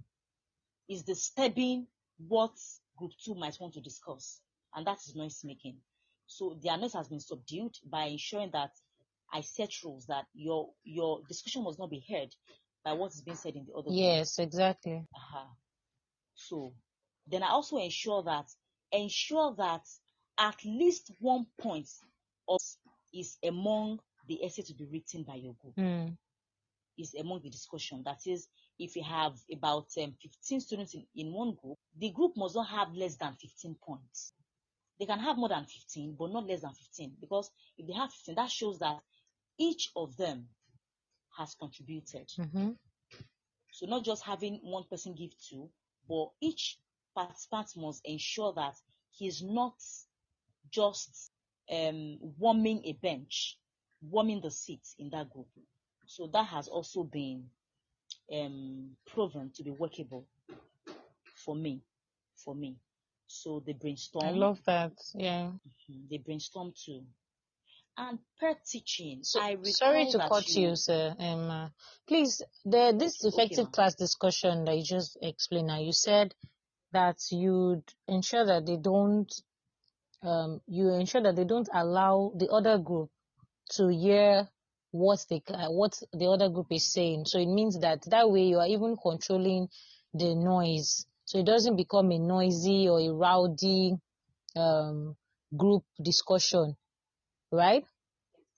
is disturbing what group two might want to discuss and that is noise making. So the noise has been subdued by ensuring that I set rules that your your discussion must not be heard by what is being said in the other. Yes, group. exactly. Uh-huh. So then I also ensure that ensure that at least one point of is among the essay to be written by your group. Mm. Is among the discussion. That is, if you have about um, 15 students in, in one group, the group must not have less than 15 points. They can have more than 15, but not less than 15. Because if they have 15, that shows that each of them has contributed. Mm-hmm. So not just having one person give two, but each participant must ensure that he's not just um, warming a bench, warming the seat in that group. So that has also been um, proven to be workable for me. For me. So they brainstorm. I love that. Yeah. Mm-hmm. They brainstorm too. And per teaching, so, I sorry to cut you, you, sir. Um, uh, please, the this effective okay, class discussion that you just explained now, you said that you'd ensure that they don't, um, you ensure that they don't allow the other group to hear what they uh, what the other group is saying. So it means that that way you are even controlling the noise so it doesn't become a noisy or a rowdy um, group discussion, right?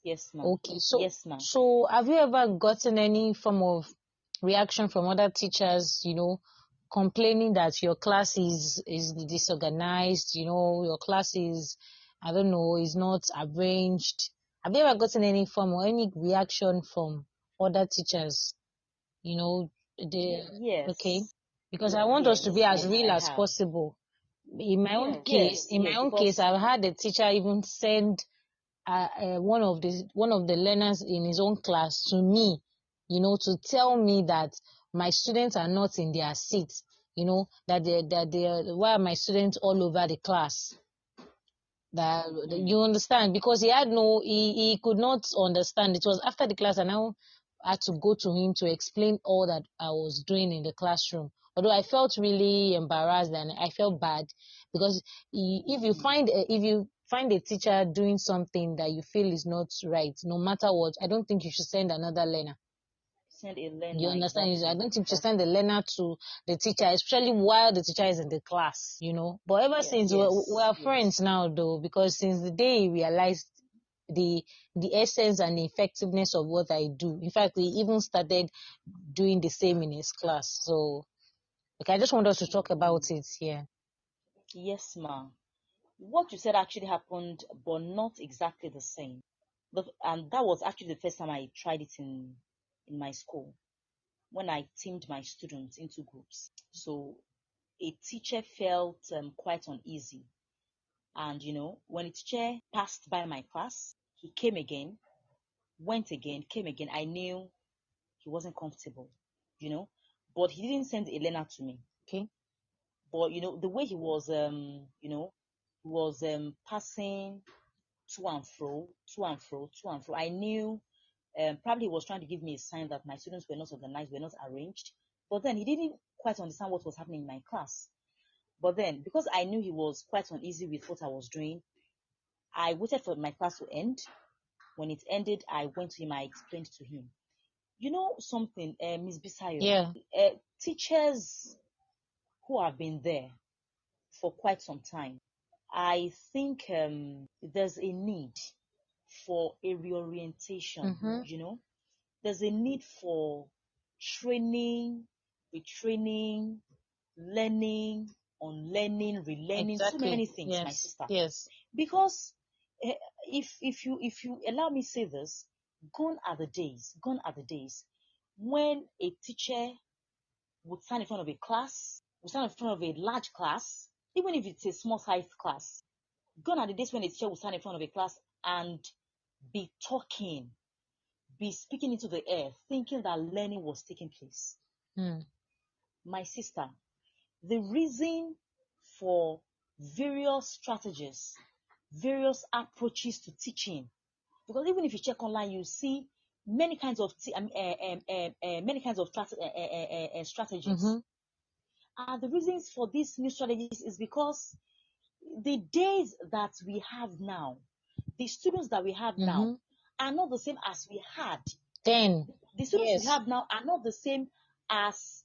Yes, ma'am. Okay, so yes, ma'am. So have you ever gotten any form of reaction from other teachers? You know, complaining that your class is is disorganized. You know, your class is I don't know is not arranged. Have you ever gotten any form or any reaction from other teachers? You know, the yes. Okay because I want yes, us to be as real as possible. In my own case, in my own case, I've had a teacher even send uh, uh, one of the one of the learners in his own class to me, you know, to tell me that my students are not in their seats, you know, that they that they why are my students all over the class? That you understand because he had no he, he could not understand. It was after the class and I had to go to him to explain all that I was doing in the classroom although I felt really embarrassed and I felt bad because if you mm. find if you find a teacher doing something that you feel is not right, no matter what, I don't think you should send another learner. Send a learner. You understand? exactly. I don't send the learner to the teacher, especially while the teacher is in the class, you know. But ever Yes, since we're, yes, we're yes. friends now, though, because since the day he realized the the essence and the effectiveness of what I do. In fact, he even started doing the same in his class. So, okay, I just want us to talk about it here. Yes, ma. What you said actually happened, but not exactly the same. The, and that was actually the first time I tried it in in my school when I teamed my students into groups. So a teacher felt um, quite uneasy, and you know when a teacher passed by my class, he came again, went again, came again. I knew he wasn't comfortable, you know, but he didn't send a learner to me. Okay. But you know the way he was, um, you know, he was um passing to and fro, to and fro, to and fro. I knew um, probably was trying to give me a sign that my students were not organized, were not arranged. But then he didn't quite understand what was happening in my class. But then, because I knew he was quite uneasy with what I was doing, I waited for my class to end. When it ended, I went to him, I explained to him. You know something, uh, Miss Bisayo? Yeah. Uh, teachers who have been there for quite some time, I think um, there's a need for a reorientation, Mhm. you know? There's a need for training, retraining, learning, unlearning, relearning, so many things, my Yes. sister. Yes. Because eh, if if you if you allow me say this, gone are the days, gone are the days when a teacher would stand in front of a class, would stand in front of a large class, even if it's a small sized class. Gone are the days when a teacher would stand in front of a class and be talking, be speaking into the air, thinking that learning was taking place. Hmm. My sister, the reason for various strategies, various approaches to teaching, because even if you check online, you see many kinds of t- um, uh, um, uh, uh, many kinds of strat- uh, uh, strategies. Mhm. And the reasons for these new strategies is because the days that we have now, the students that we have now, Mhm. are not the same as we had. Then. The students Yes. we have now are not the same as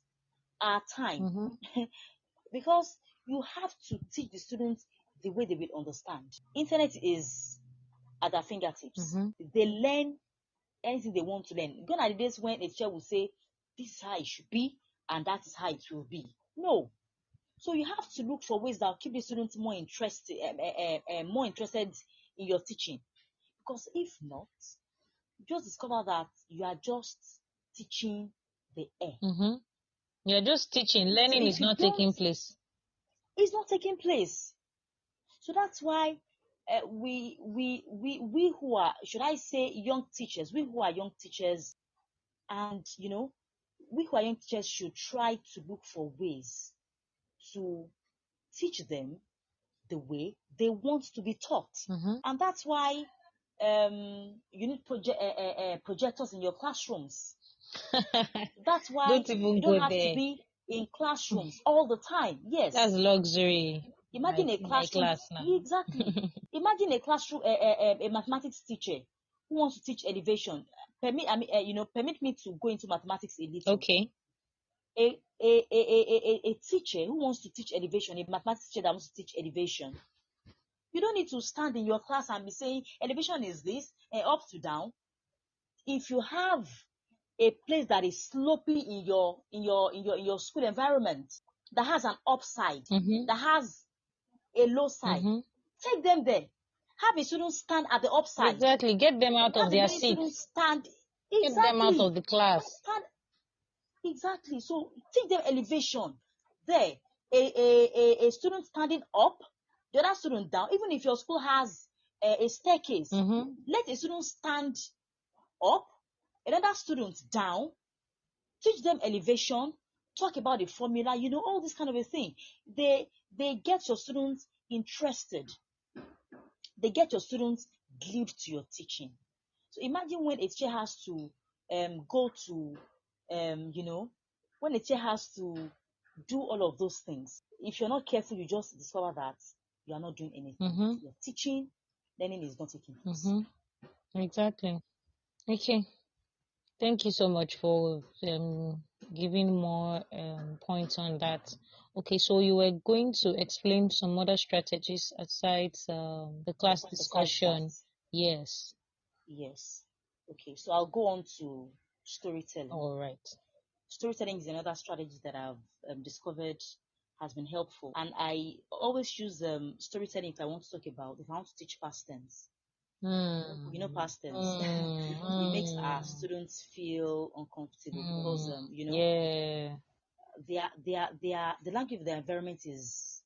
our time Mhm. because you have to teach the students the way they will understand. Internet is at their fingertips. Mhm. They learn anything they want to learn. Gone are the days when a teacher will say, "This is how it should be, and that is how it will be." No. So you have to look for ways that will keep the students more interested, uh, uh, uh, more interested in your teaching. Because if not, you just discover that you are just teaching the air. Mhm. You're just teaching. Learning if is not taking place. It's not taking place. So that's why uh, we we we we who are should I say young teachers, we who are young teachers, and you know, we who are young teachers should try to look for ways to teach them the way they want to be taught, Mhm. and that's why um, you need proje- uh, uh, uh, projectors in your classrooms. That's why Don't even you don't have there. to be in classrooms all the time. Yes. That's luxury. Imagine my- a classroom. class now. Exactly. Imagine a classroom, a, a, mathematics teacher who wants to teach elevation. Permit, I mean, uh, you know, permit me to go into mathematics a little. Okay. A, a, a, a, a, a teacher who wants to teach elevation, a mathematics teacher that wants to teach elevation. You don't need to stand in your class and be saying elevation is this and up to down. If you have a place that is sloping in your in your in your in your school environment that has an upside, Mhm. that has a low side, Mhm. take them there. Have a student stand at the upside. Exactly. Get them out Have of their seats. stand. Get them out of the class. Stand. Exactly. So take them elevation. There, a, a, a, a student standing up, the other student down. Even if your school has a, a staircase, Mhm. let a student stand up, another student down, teach them elevation, talk about the formula, you know, all this kind of a thing. They they get your students interested. They get your students glued to your teaching. So imagine when a teacher has to um go to um, you know, when a teacher has to do all of those things. If you're not careful, you just discover that you are not doing anything. Mhm. You're teaching, learning is not taking place. Mhm. Exactly. Okay. Thank you so much for um, giving more um, points on that. Okay, so you were going to explain some other strategies aside um, the class discussion. Yes. Yes. Okay, so I'll go on to storytelling. All right. Storytelling is another strategy that I've um, discovered has been helpful, and I always use um, storytelling if I want to talk about if I want to teach past tense. Mm. You know, past tense. Mm. it makes our students feel uncomfortable Mm. because um, you know Yeah. their their their the language of their environment is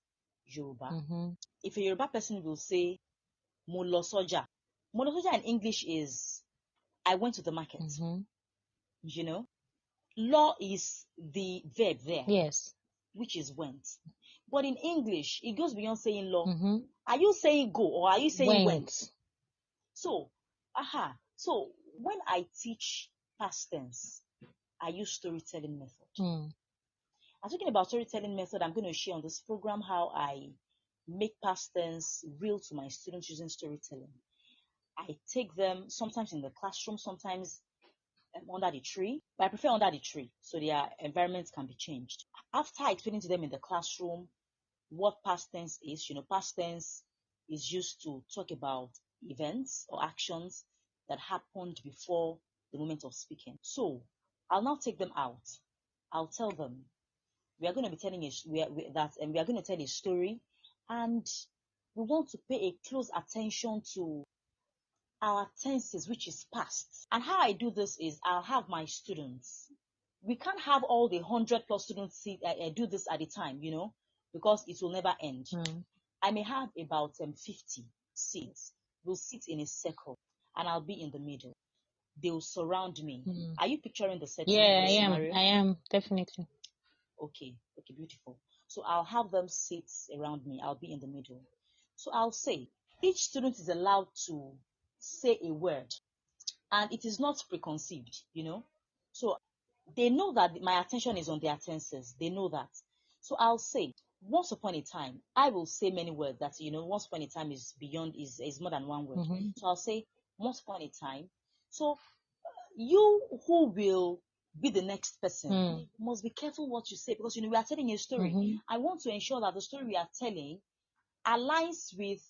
Yoruba. Mm-hmm. If a Yoruba person will say mo lọ sọ́jà, mo sọ́jà in English is I went to the market. Mm-hmm. You know, law is the verb there, Yes. which is went. But in English, it goes beyond saying law. Mm-hmm. Are you saying go or are you saying went? Went. So, aha. So when I teach past tense, I use storytelling method. Mm. I'm talking about storytelling method. I'm going to share on this program how I make past tense real to my students using storytelling. I take them sometimes in the classroom, sometimes under the tree, but I prefer under the tree so their environments can be changed. After explaining to them in the classroom what past tense is, you know, past tense is used to talk about events or actions that happened before the moment of speaking. So I'll now take them out. I'll tell them we are going to be telling a, we are, we, that and we are going to tell a story and we want to pay a close attention to our tenses which is past and how i do this is i'll have my students we can't have all the 100 plus students see, uh, uh, do this at a time you know because it will never end Mm. i may have about um, 50 seats we'll sit in a circle and i'll be in the middle they will surround me Mm. are you picturing the setting Yeah, I am. scenario? I am definitely. Okay, okay, beautiful. So I'll have them sit around me. I'll be in the middle. So I'll say, each student is allowed to say a word and it is not preconceived, you know. So they know that my attention is on their tenses. They know that. So I'll say, once upon a time, I will say many words that, you know, once upon a time is beyond, is, is more than one word. Mhm. So I'll say, once upon a time. So you who will be the next person Mm. must be careful what you say because you know we are telling a story. Mhm. I want to ensure that the story we are telling aligns with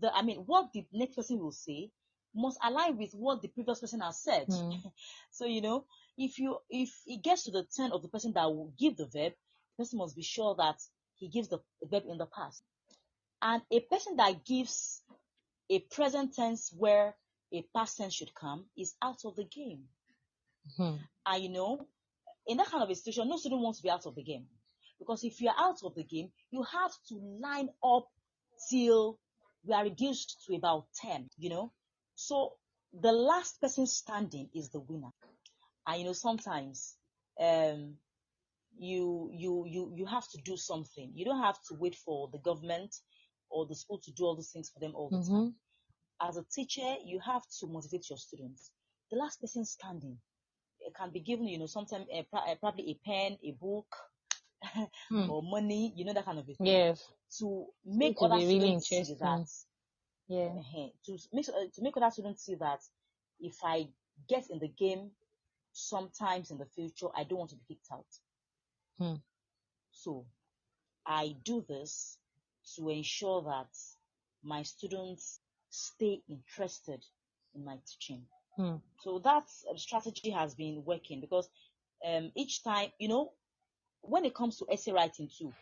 the I mean what the next person will say must align with what the previous person has said. Mm. So you know if you if it gets to the turn of the person that will give the verb, the person must be sure that he gives the verb in the past. And a person that gives a present tense where a past tense should come is out of the game. Mhm. And you know, in that kind of a situation, no student wants to be out of the game. Because if you're out of the game, you have to line up till we are reduced to about 10, you know. So the last person standing is the winner. And you know, sometimes um you you you you have to do something. You don't have to wait for the government or the school to do all those things for them all the time. Mhm. As a teacher, you have to motivate your students. The last person standing it can be given, you know, sometimes uh, uh, probably a pen, a book, Hmm. or money, you know, that kind of thing. Yes. To make to other really students see that, Yeah. to make uh, to make other students see that if I get in the game, sometimes in the future, I don't want to be kicked out. Hmm. So I do this to ensure that my students stay interested in my teaching. Hmm. So that uh, strategy has been working because um, each time, you know, when it comes to essay writing too,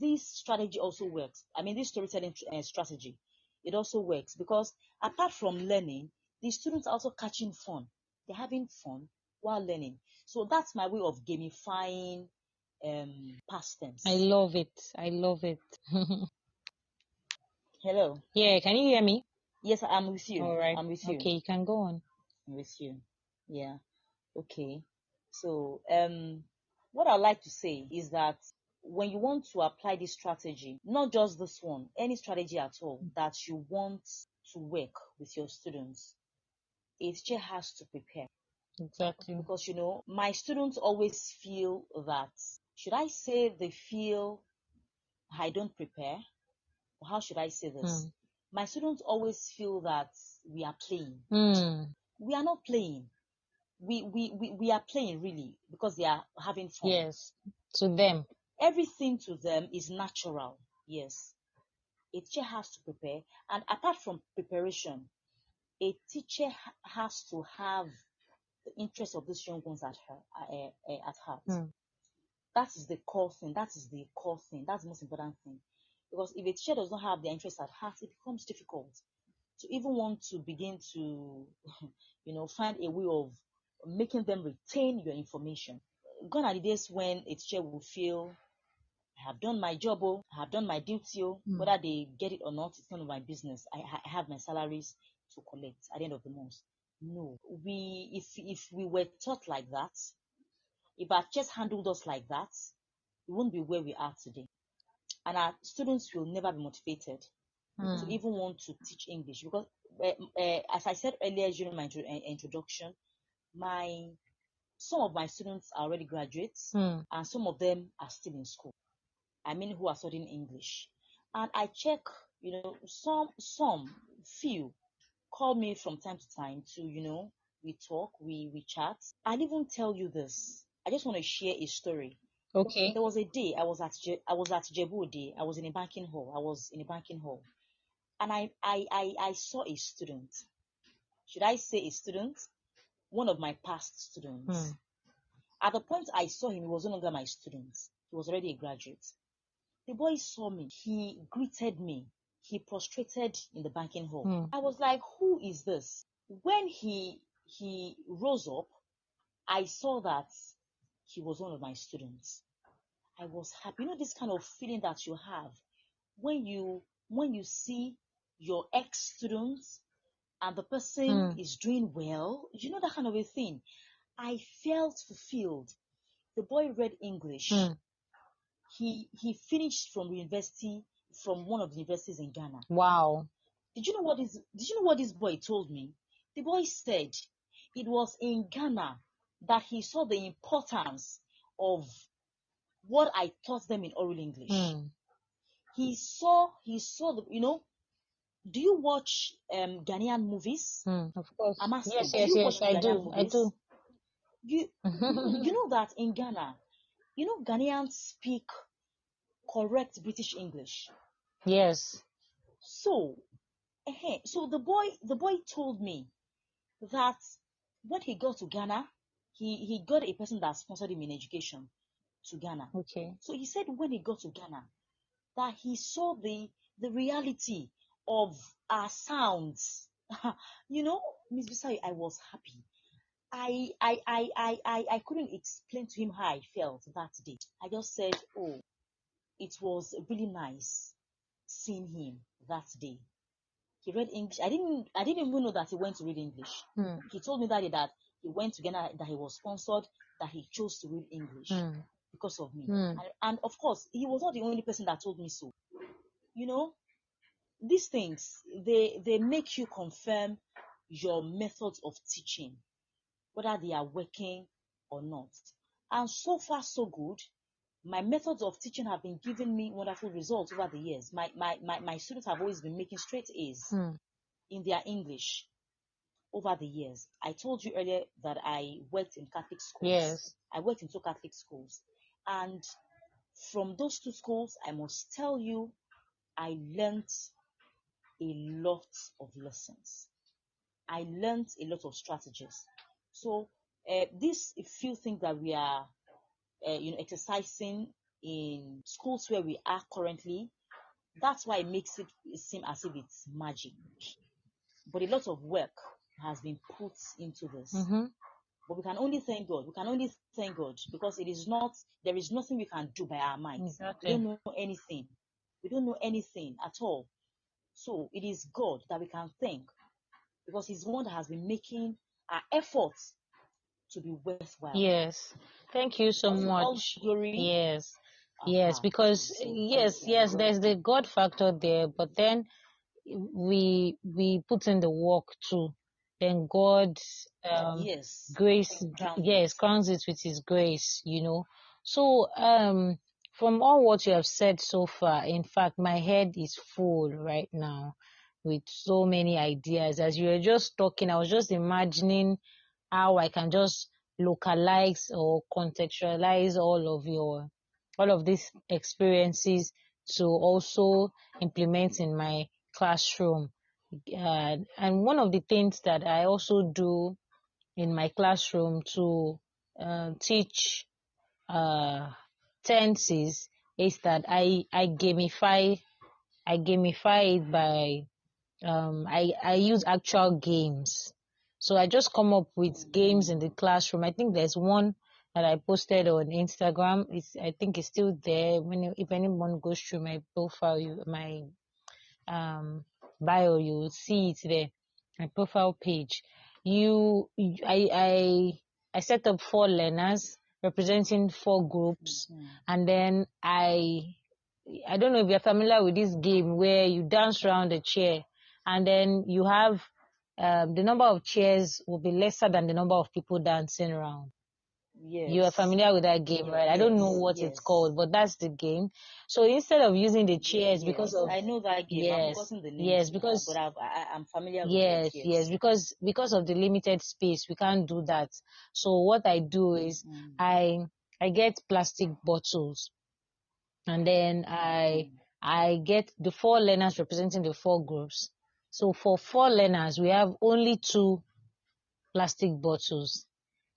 this strategy also works. I mean, this storytelling uh, strategy, it also works because apart from learning, the students are also catching fun. They're having fun while learning. So that's my way of gamifying um, past tense. I love it. I love it. Hello. yeah, can you hear me? Yes, I'm with you. All right. I'm with you. Okay, you can go on. I'm with you. Yeah. Okay. So, um, what I'd like to say is that when you want to apply this strategy, not just this one, any strategy at all that you want to work with your students, a teacher has to prepare Exactly. because you know my students always feel that should I say they feel I don't prepare, or how should I say this? Hmm. My students always feel that we are playing. Hmm. We are not playing. we, we, we, we are playing really because they are having fun. Yes, to them. Everything to them is natural. Yes. A teacher has to prepare. And apart from preparation, a teacher has to have the interest of these young ones at her uh, uh, at heart. Mm. That is the core thing. That is the core thing. That's the most important thing. Because if a teacher does not have the interest at heart, it becomes difficult to even want to begin to, you know, find a way of making them retain your information. Gone are the days when a teacher will feel, I have done my job, oh, I have done my duty, oh, mm. whether they get it or not, it's none of my business. I, I have my salaries to collect at the end of the month. No, we, if, if we were taught like that, if our chest handled us like that, we wouldn't be where we are today. And our students will never be motivated mm. to hmm. even want to teach English because, uh, uh, as I said earlier during my intro- eh, introduction, my some of my students are already graduates mm. and some of them are still in school. I mean, who are studying English. And I check, you know, some, some, few call me from time to time to, you know, we talk, we, we chat. I'll even tell you this. I just want to share a story. Okay. There was a day I was at Je- I was at Jebu Day. I was in a banking hall. I was in a banking hall, and I I I, I saw a student. Should I say a student? One of my past students. Hmm. At the point I saw him, he was no longer my student. He was already a graduate. The boy saw me. He greeted me. He prostrated in the banking hall. Hmm. I was like, "Who is this?" When he he rose up, I saw that he was one of my students. I was happy. You know this kind of feeling that you have when you when you see your ex students and the person mm. is doing well. You know that kind of a thing. I felt fulfilled. The boy read English. Mm. He he finished from university from one of the universities in Ghana. Wow. Did you know what is did you know what this boy told me? The boy said it was in Ghana that he saw the importance of what I taught them in oral English. Mm. He saw, he saw the, you know, do you watch um, Ghanaian movies? Mm, of course. I'm asking, yes, yes, yes, I Ghanaian do. Movies? I do. You, you know that in Ghana, you know, Ghanaians speak correct British English. Yes. So, so the boy, the boy told me that when he got to Ghana, he he got a person that sponsored him in education to Ghana. Okay. So he said when he got to Ghana that he saw the the reality of our sounds. you know, Miss Bisai, I was happy. I, I, I, I, I, I couldn't explain to him how I felt that day. I just said, oh, it was really nice seeing him that day. He read English. I didn't, I didn't even know that he went to read English. Hmm. He told me that day that he went to Ghana, that he was sponsored, that he chose to read English mm. because of me. Mm. And, and, of course, he was not the only person that told me so. You know, these things, they, they make you confirm your methods of teaching, whether they are working or not. And so far, so good. My methods of teaching have been giving me wonderful results over the years. My, my, my, my students have always been making straight A's mm. in their English over the years. I told you earlier that I worked in Catholic schools. Yes. I worked in two Catholic schools. And from those two schools, I must tell you, I learned a lot of lessons. I learned a lot of strategies. So uh, these few things that we are, uh, you know, exercising in schools where we are currently, that's why it makes it seem as if it's magic. But a lot of work has been put into this. Mm-hmm. But we can only thank God. We can only thank God because it is not, there is nothing we can do by our minds. Exactly. We don't know anything. We don't know anything at all. So it is God that we can thank because He's the one that has been making our efforts to be worthwhile. Yes. Thank you so much. Glory. Yes. Yes, because yes, yes, there's the God factor there, but then we we put in the work too then God um, yes. grace yes crowns it with His grace. You know. So um, from all what you have said so far, in fact, my head is full right now with so many ideas. As you were just talking, I was just imagining how I can just localize or contextualize all of your all of these experiences to also implement in my classroom. Uh, and one of the things that I also do in my classroom to uh, teach uh, tenses is that I, I gamify I gamify it by um, I, I use actual games. So I just come up with games in the classroom. I think there's one that I posted on Instagram. It's I think it's still there. When if anyone goes through my profile, you, my um, bio, you will see it there. My profile page. You, I, I, I set up four learners representing four groups, mm-hmm. and then I, I don't know if you're familiar with this game where you dance around the chair, and then you have um, the number of chairs will be lesser than the number of people dancing around. Yes. You are familiar with that game, right? Yes. I don't know what yes. it's called, but that's the game. So instead of using the chairs because of I know that game. Yes, yes, because but I've, I, am familiar with yes, it. Yes, yes, because because of the limited space, we can't do that. So what I do is mm. I I get plastic bottles, and then I mm. I get the four learners representing the four groups. So for four learners, we have only two plastic bottles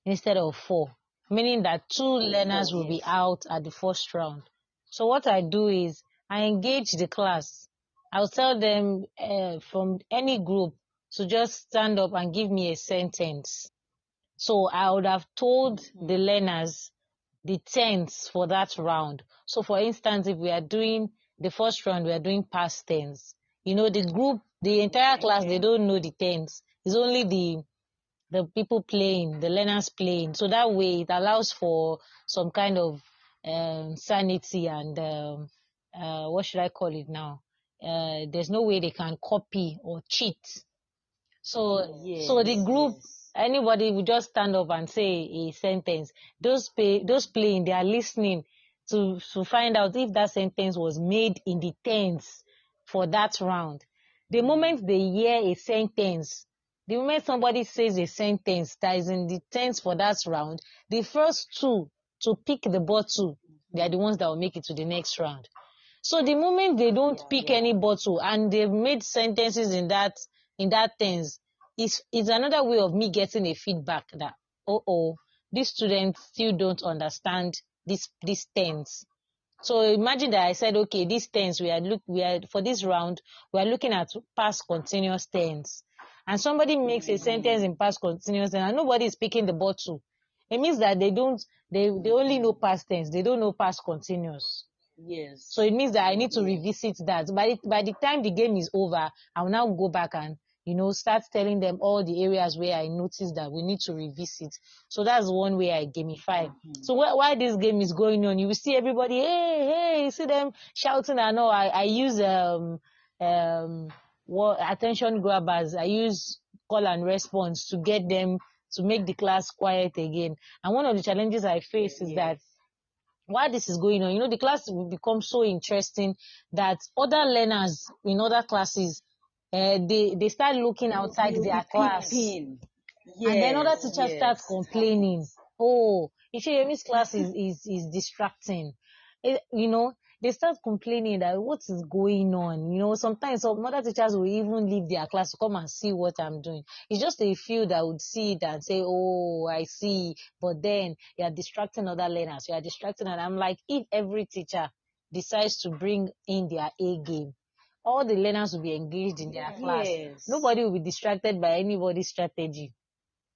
instead of four meaning that two learners will be out at the first round. So what I do is I engage the class. I'll tell them uh, from any group to just stand up and give me a sentence. So I would have told mm-hmm. the learners the tense for that round. So for instance, if we are doing the first round, we are doing past tense. You know, the group, the entire class, they don't know the tense. It's only the the people playing, the learners playing. So that way it allows for some kind of um, sanity and um, uh, what should I call it now? Uh, there's no way they can copy or cheat. So, yes, so the group, yes. anybody would just stand up and say a sentence. Those pay, those playing, they are listening to to find out if that sentence was made in the tense for that round. The moment they hear a sentence the moment somebody says a sentence that is in the tense for that round, the first two to pick the bottle, they are the ones that will make it to the next round. So the moment they don't yeah, pick yeah. any bottle and they've made sentences in that in that tense, is is another way of me getting a feedback that oh oh these students still don't understand this this tense. So imagine that I said, okay, these tense we are look we are for this round we are looking at past continuous tense and somebody makes a sentence in past continuous and nobody is picking the bottle, it means that they don't, they, they only know past tense, they don't know past continuous. Yes. So it means that I need to revisit that. By the, by the time the game is over, I'll now go back and, you know, start telling them all the areas where I noticed that we need to revisit. So that's one way I gamify. Mm-hmm. So wh- while this game is going on, you will see everybody, hey, hey, you see them shouting and all. I, I use, um, um, what attention grabbers. I use call and response to get them to make the class quiet again. And one of the challenges I face is yes. that while this is going on, you know, the class will become so interesting that other learners in other classes, uh, they, they start looking outside their class. Yes, and then other teachers yes. start complaining. Oh, Ishayemi's class is, is, is distracting. It, you know, they start complaining that what is going on. You know, sometimes some other teachers will even leave their class to come and see what I'm doing. It's just a few that would see it and say, Oh, I see. But then you are distracting other learners. You are distracting. And I'm like, if every teacher decides to bring in their A game, all the learners will be engaged in their class. Yes. Nobody will be distracted by anybody's strategy.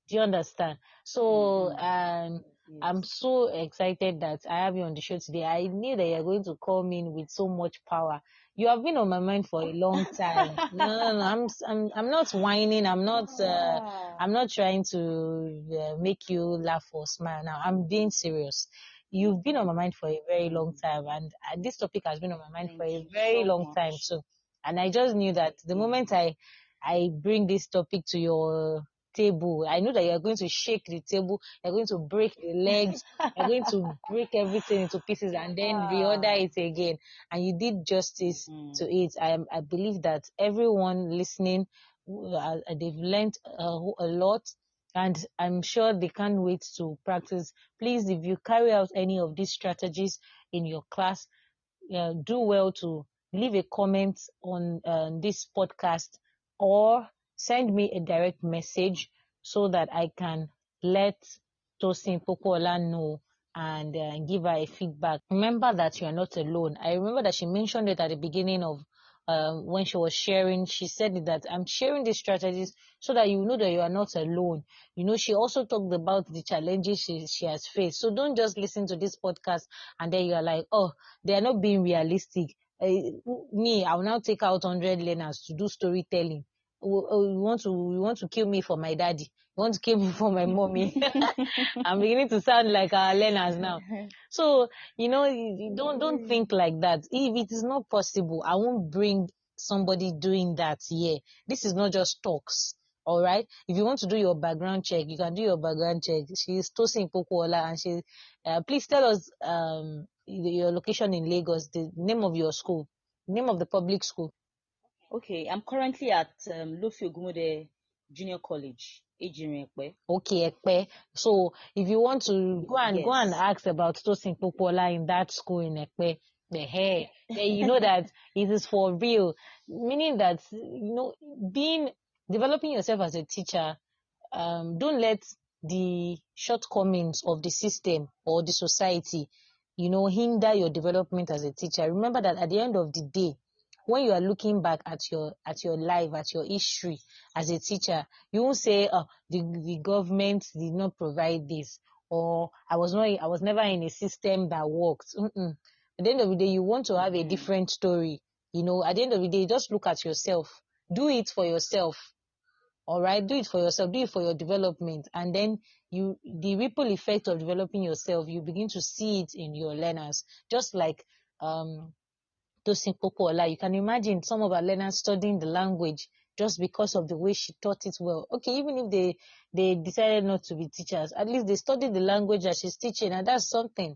Do you understand? So, um, Yes. I'm so excited that I have you on the show today. I knew that you're going to come in with so much power. You have been on my mind for a long time. no, no, no, I'm, I'm, I'm not whining. I'm not, uh, I'm not trying to uh, make you laugh or smile. Now I'm being serious. You've been on my mind for a very long time, and uh, this topic has been on my mind Thank for a very so long much. time too. And I just knew that the moment I, I bring this topic to your table. I know that you're going to shake the table, you're going to break the legs, you're going to break everything into pieces and then ah. reorder it again. And you did justice mm. to it. I, I believe that everyone listening, uh, they've learned a, a lot and I'm sure they can't wait to practice. Please, if you carry out any of these strategies in your class, uh, do well to leave a comment on uh, this podcast or send me a direct message so that I can let Tosin Popola know and uh, give her a feedback. Remember that you are not alone. I remember that she mentioned it at the beginning of um, when she was sharing, she said that I'm sharing these strategies so that you know that you are not alone. You know, she also talked about the challenges she, she has faced. So don't just listen to this podcast and then you're like, oh, they are not being realistic. Uh, me, I will now take out 100 learners to do storytelling. Oh, you want to you want to kill me for my daddy. You want to kill me for my mommy. I'm beginning to sound like our learners now. So you know don't don't think like that. If it is not possible i won't bring somebody doing that here. This is not just talks all right? If you want to do your background check you can do your background check. She's Tosin Popola and she uh, please tell us um your location in lagos the name of your school name of the public school Okay, I'm currently at um, Lofi Ogumode Junior College, Okay, Epe. So if you want to go and yes. go and ask about Tosin Popola in that school in Epe, the hair, then you know that it is for real. Meaning that you know, being developing yourself as a teacher, um, don't let the shortcomings of the system or the society, you know, hinder your development as a teacher. Remember that at the end of the day, when you are looking back at your at your life, at your history as a teacher, you won't say, "Oh, the the government did not provide this," or "I was not I was never in a system that worked." Mm-mm. At the end of the day, you want to have a mm-hmm. different story. You know, at the end of the day, just look at yourself. Do it for yourself. All right, do it for yourself. Do it for your development, and then you the ripple effect of developing yourself. You begin to see it in your learners, just like um Tosin Popola. You can imagine some of our learners studying the language just because of the way she taught it well. Okay, even if they they decided not to be teachers, at least they studied the language that she's teaching, and that's something.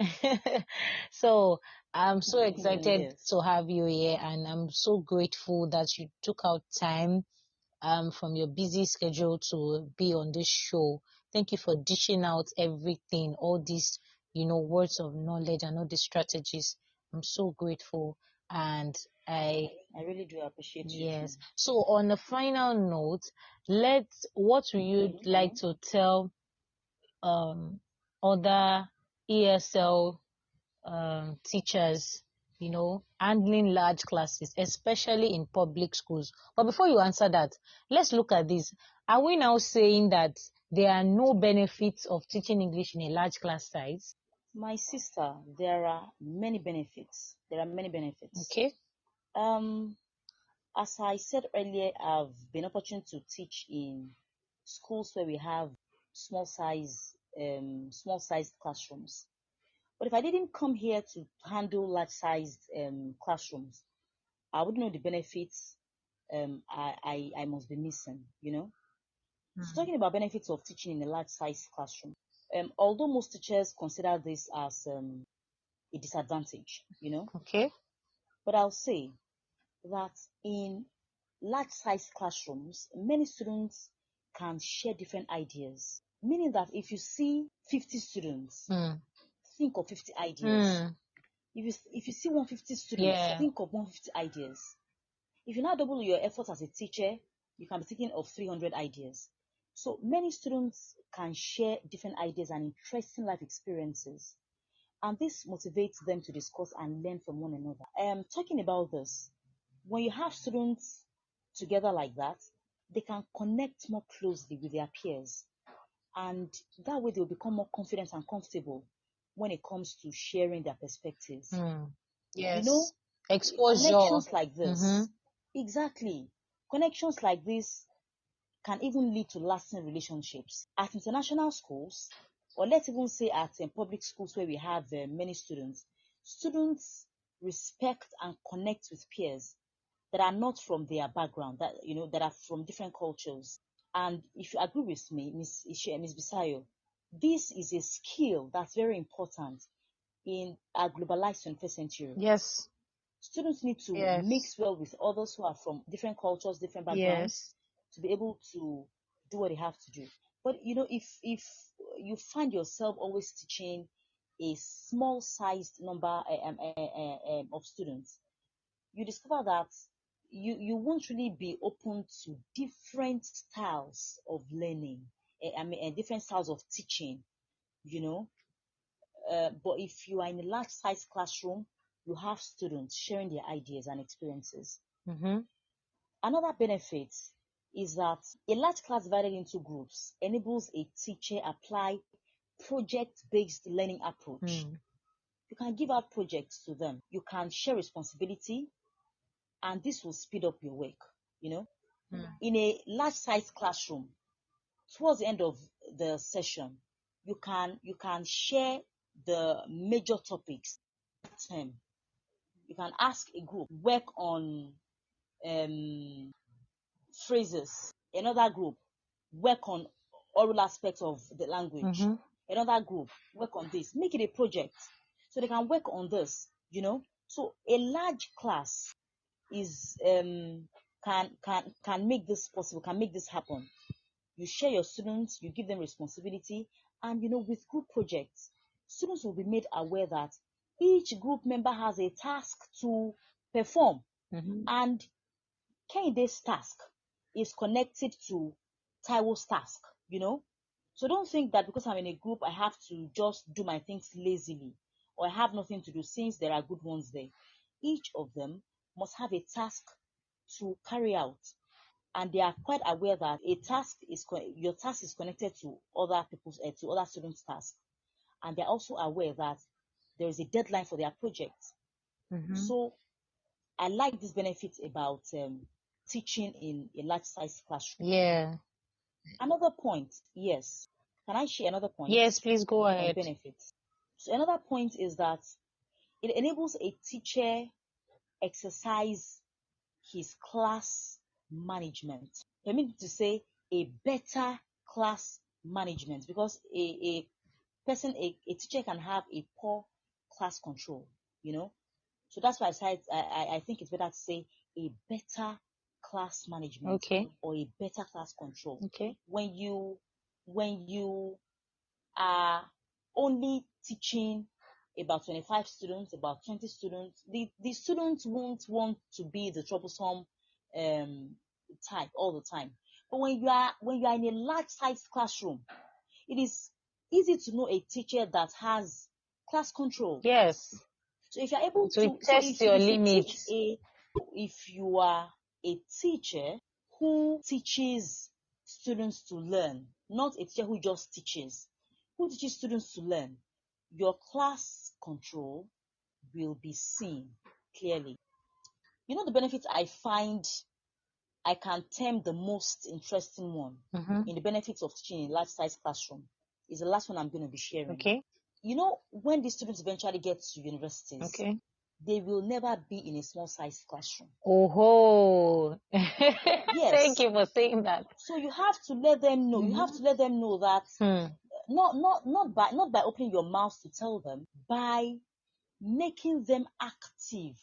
so I'm so excited yes. to have you here, and I'm so grateful that you took out time um, from your busy schedule to be on this show. Thank you for dishing out everything, all these, you know, words of knowledge and all these strategies. I'm so grateful and I I really do appreciate you. Yes. So on a final note, let's what would you mm-hmm. like to tell um, other ESL um, teachers, you know, handling large classes, especially in public schools? But before you answer that, let's look at this. Are we now saying that there are no benefits of teaching English in a large class size? My sister, there are many benefits. There are many benefits. Okay. Um, as I said earlier, I've been opportunity to teach in schools where we have small size, um, small sized classrooms. But if I didn't come here to handle large sized um, classrooms, I wouldn't know the benefits um, I, I, I must be missing, you know. Mm. So talking about benefits of teaching in a large size classroom, um, although most teachers consider this as um, a disadvantage, you know. Okay. But I'll say that in large size classrooms, many students can share different ideas. Meaning that if you see 50 students, mm. think of 50 ideas. Mm. If you if you see 150 students, yeah. think of 150 ideas. If you now double your efforts as a teacher, you can be thinking of 300 ideas. So many students can share different ideas and interesting life experiences. And this motivates them to discuss and learn from one another. Um, talking about this, when you have students together like that, they can connect more closely with their peers. And that way they'll become more confident and comfortable when it comes to sharing their perspectives. Mm. Yes. You know, exposure. Connections like this. Mm-hmm. Exactly. Connections like this can even lead to lasting relationships. At international schools, or let's even say at um, public schools where we have uh, many students, students respect and connect with peers that are not from their background, that you know, that are from different cultures. And if you agree with me, Miss Ishe, Miss Bisayo, this is a skill that's very important in a globalized 21st century. Yes. Students need to yes. mix well with others who are from different cultures, different backgrounds. Yes to be able to do what they have to do. But you know, if if you find yourself always teaching a small sized number um, um, of students, you discover that you, you won't really be open to different styles of learning, I mean, different styles of teaching, you know. Uh, but if you are in a large size classroom, you have students sharing their ideas and experiences. Mm-hmm. Another benefit is that a large class divided into groups enables a teacher apply project-based learning approach. Mm. You can give out projects to them. You can share responsibility, and this will speed up your work. You know, Mm. in a large size classroom, towards the end of the session, you can you can share the major topics. Term. You can ask a group work on um, phrases. Another group work on oral aspects of the language. Mhm. Another group work on this. Make it a project so they can work on this. You know, so a large class is um, can can can make this possible. Can make this happen. You share your students. You give them responsibility, and you know, with group projects, students will be made aware that each group member has a task to perform, Mhm. and Kende's task is connected to Taiwo's task, you know. So don't think that because I'm in a group, I have to just do my things lazily or I have nothing to do since there are good ones there. Each of them must have a task to carry out. And they are quite aware that a task is co- your task is connected to other people's uh, to other students' tasks, and they're also aware that there is a deadline for their project. Mhm. So I like this benefit about um, teaching in a large size classroom. Yeah. Another point, yes. Can I share another point? Yes, please go ahead. benefits. So another point is that it enables a teacher exercise his class management. I mean to say a better class management because a, a person, a, a teacher can have a poor class control, you know. So that's why I I, I think it's better to say a better class management Okay. or a better class control Okay. when you when you are only teaching about 25 students, about 20 students, the, the students won't want to be the troublesome um, type all the time. But when you are when you are in a large sized classroom, it is easy to know a teacher that has class control. Yes. So if you're able So to test if, your limits. a if you are a teacher who teaches students to learn, not a teacher who just teaches, who teaches students to learn, your class control will be seen clearly. You know the benefits I find I can term the most interesting one Mhm. in the benefits of teaching in a large size classroom is the last one I'm going to be sharing. Okay. You know, when the students eventually get to universities, Okay. They will never be in a small size classroom. Oh. yes. Thank you for saying that. So you have to let them know. You have to let them know that Hmm. not not not by not by opening your mouth to tell them, by making them active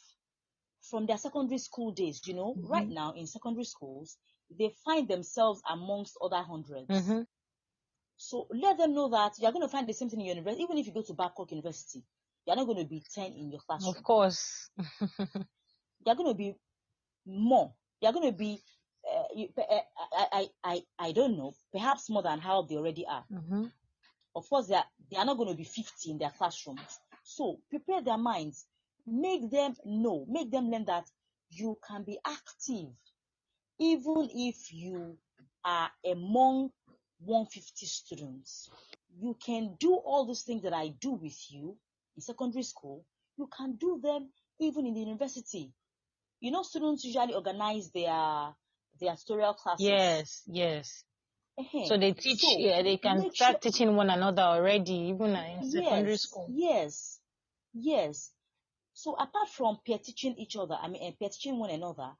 from their secondary school days. You know, right now in secondary schools, they find themselves amongst other 100s Mhm. So let them know that you're going to find the same thing in your university. Even if you go to Babcock University, you're not going to be 10 in your classroom. Of course. They're going to be more. They're going to be, uh, you, uh, I, I, I, I don't know, perhaps more than how they already are. Mhm. Of course, they are, they are not going to be 50 in their classrooms. So prepare their minds. Make them know, make them learn that you can be active even if you are among 150 students. You can do all these things that I do with you in secondary school. You can do them even in the university. You know, students usually organize their their tutorial classes. Yes. Yes. Ehen. So they teach. So, yeah, they can start sure- teaching one another already, even uh, in secondary yes, school. Yes, yes. So apart from peer teaching each other, I mean, peer teaching one another,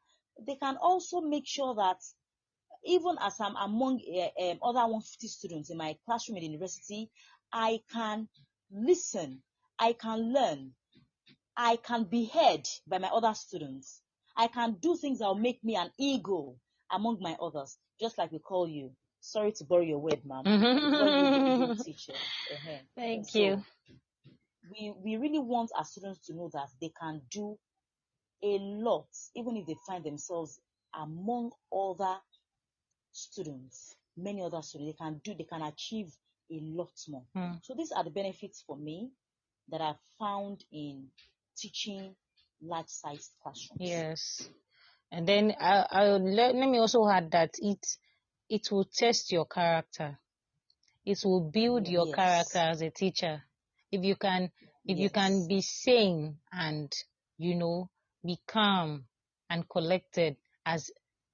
they can also make sure that even as I'm among uh, um, other 150 students in my classroom at university, I can listen, I can learn, I can be heard by my other students. I can do things that will make me an eagle among my others, just like we call you. sorry to borrow your word, ma'am. you teacher. Uh-huh. Thank so you. We we really want our students to know that they can do a lot, even if they find themselves among other students, many other students. They can do, they can achieve a lot more. Mm. So these are the benefits for me that I've found in teaching large sized classrooms. Yes. And then I, I let, let me also add that it it will test your character. It will build your yes. character as a teacher. If you can if yes. you can be sane and you know be calm and collected as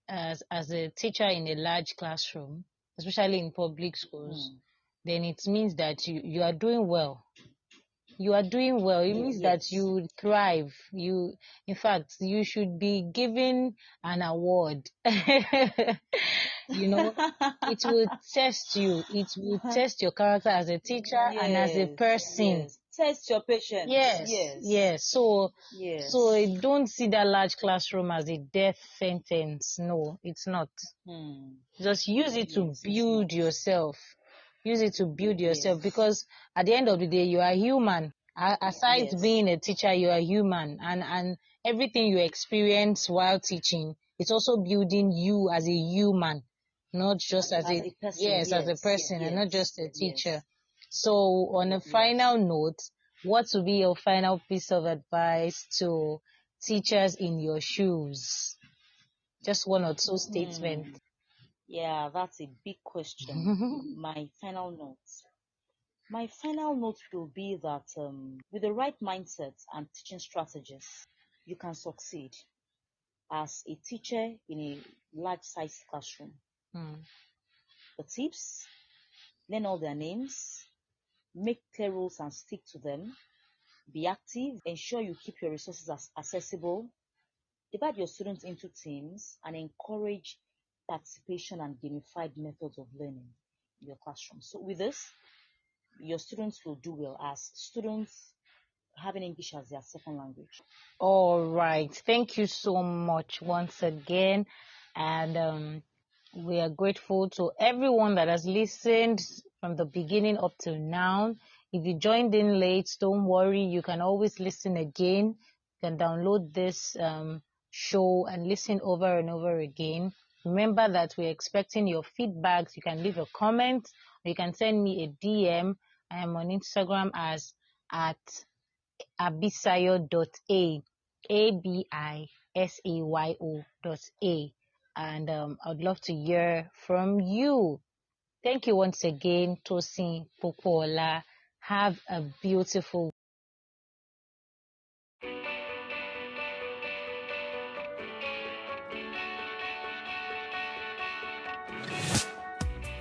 as as a teacher in a large classroom, especially in public schools, mm. then it means that you, you are doing well you are doing well. It means that you thrive. You, in fact, you should be given an award. you know, it will test you. It will test your character as a teacher yes. and as a person. Yes. Test your patience. Yes. Yes. Yes. So, yes. so don't see that large classroom as a death sentence. No, it's not. Hmm. Just use it to build yourself use it to build yourself yes. because at the end of the day you are human. Aside yes. being a teacher you are human. And and everything you experience while teaching it's also building you as a human not just as, as a, a person, yes, yes, as a person and not just a teacher. So on a final note what would be your final piece of advice to teachers in your shoes? Just one or two hmm. statements yeah, that's a big question. My final note. My final note will be that um, with the right mindset and teaching strategies, you can succeed as a teacher in a large sized classroom. Mm. The tips learn all their names, make clear rules and stick to them, be active, ensure you keep your resources as accessible, divide your students into teams, and encourage participation and gamified methods of learning in your classroom. So with this, your students will do well as students having English as their second language. All right. Thank you so much once again. And um, we are grateful to everyone that has listened from the beginning up to now. If you joined in late, don't worry. You can always listen again. You can download this um, show and listen over and over again. Remember that we're expecting your feedbacks. You can leave a comment or you can send me a DM. I am on Instagram as at abisayo.a, A-B-I-S-A-Y-O dot A. And um, I'd love to hear from you. Thank you once again, Tosin Popola. Have a beautiful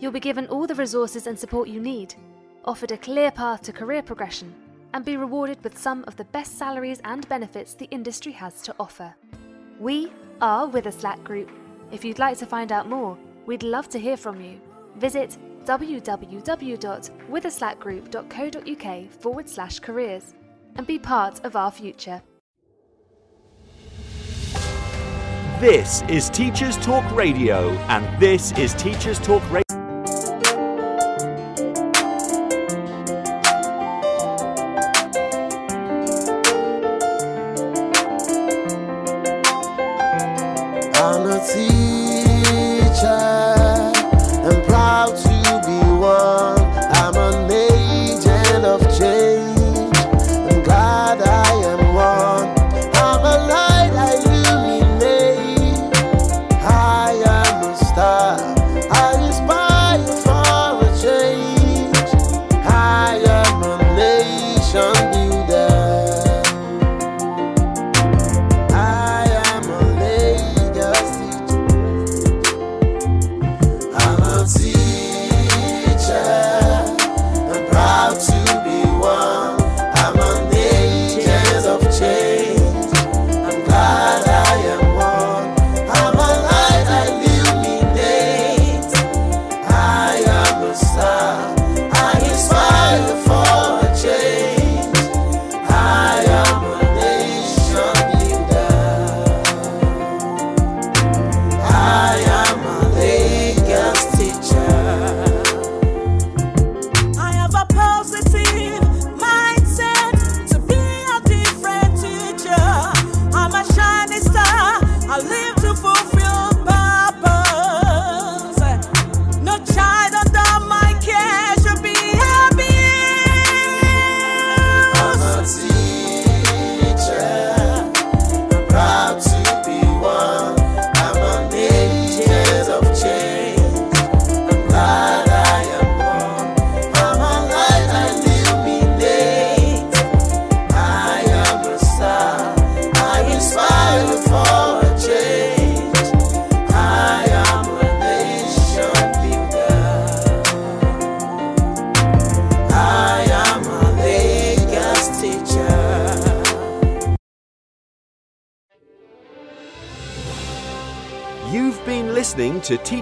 you'll be given all the resources and support you need, offered a clear path to career progression, and be rewarded with some of the best salaries and benefits the industry has to offer. We are Witherslack Group. If you'd like to find out more, we'd love to hear from you. Visit www.witherslackgroup.co.uk forward slash careers and be part of our future. This is Teachers Talk Radio, and this is Teachers Talk Radio.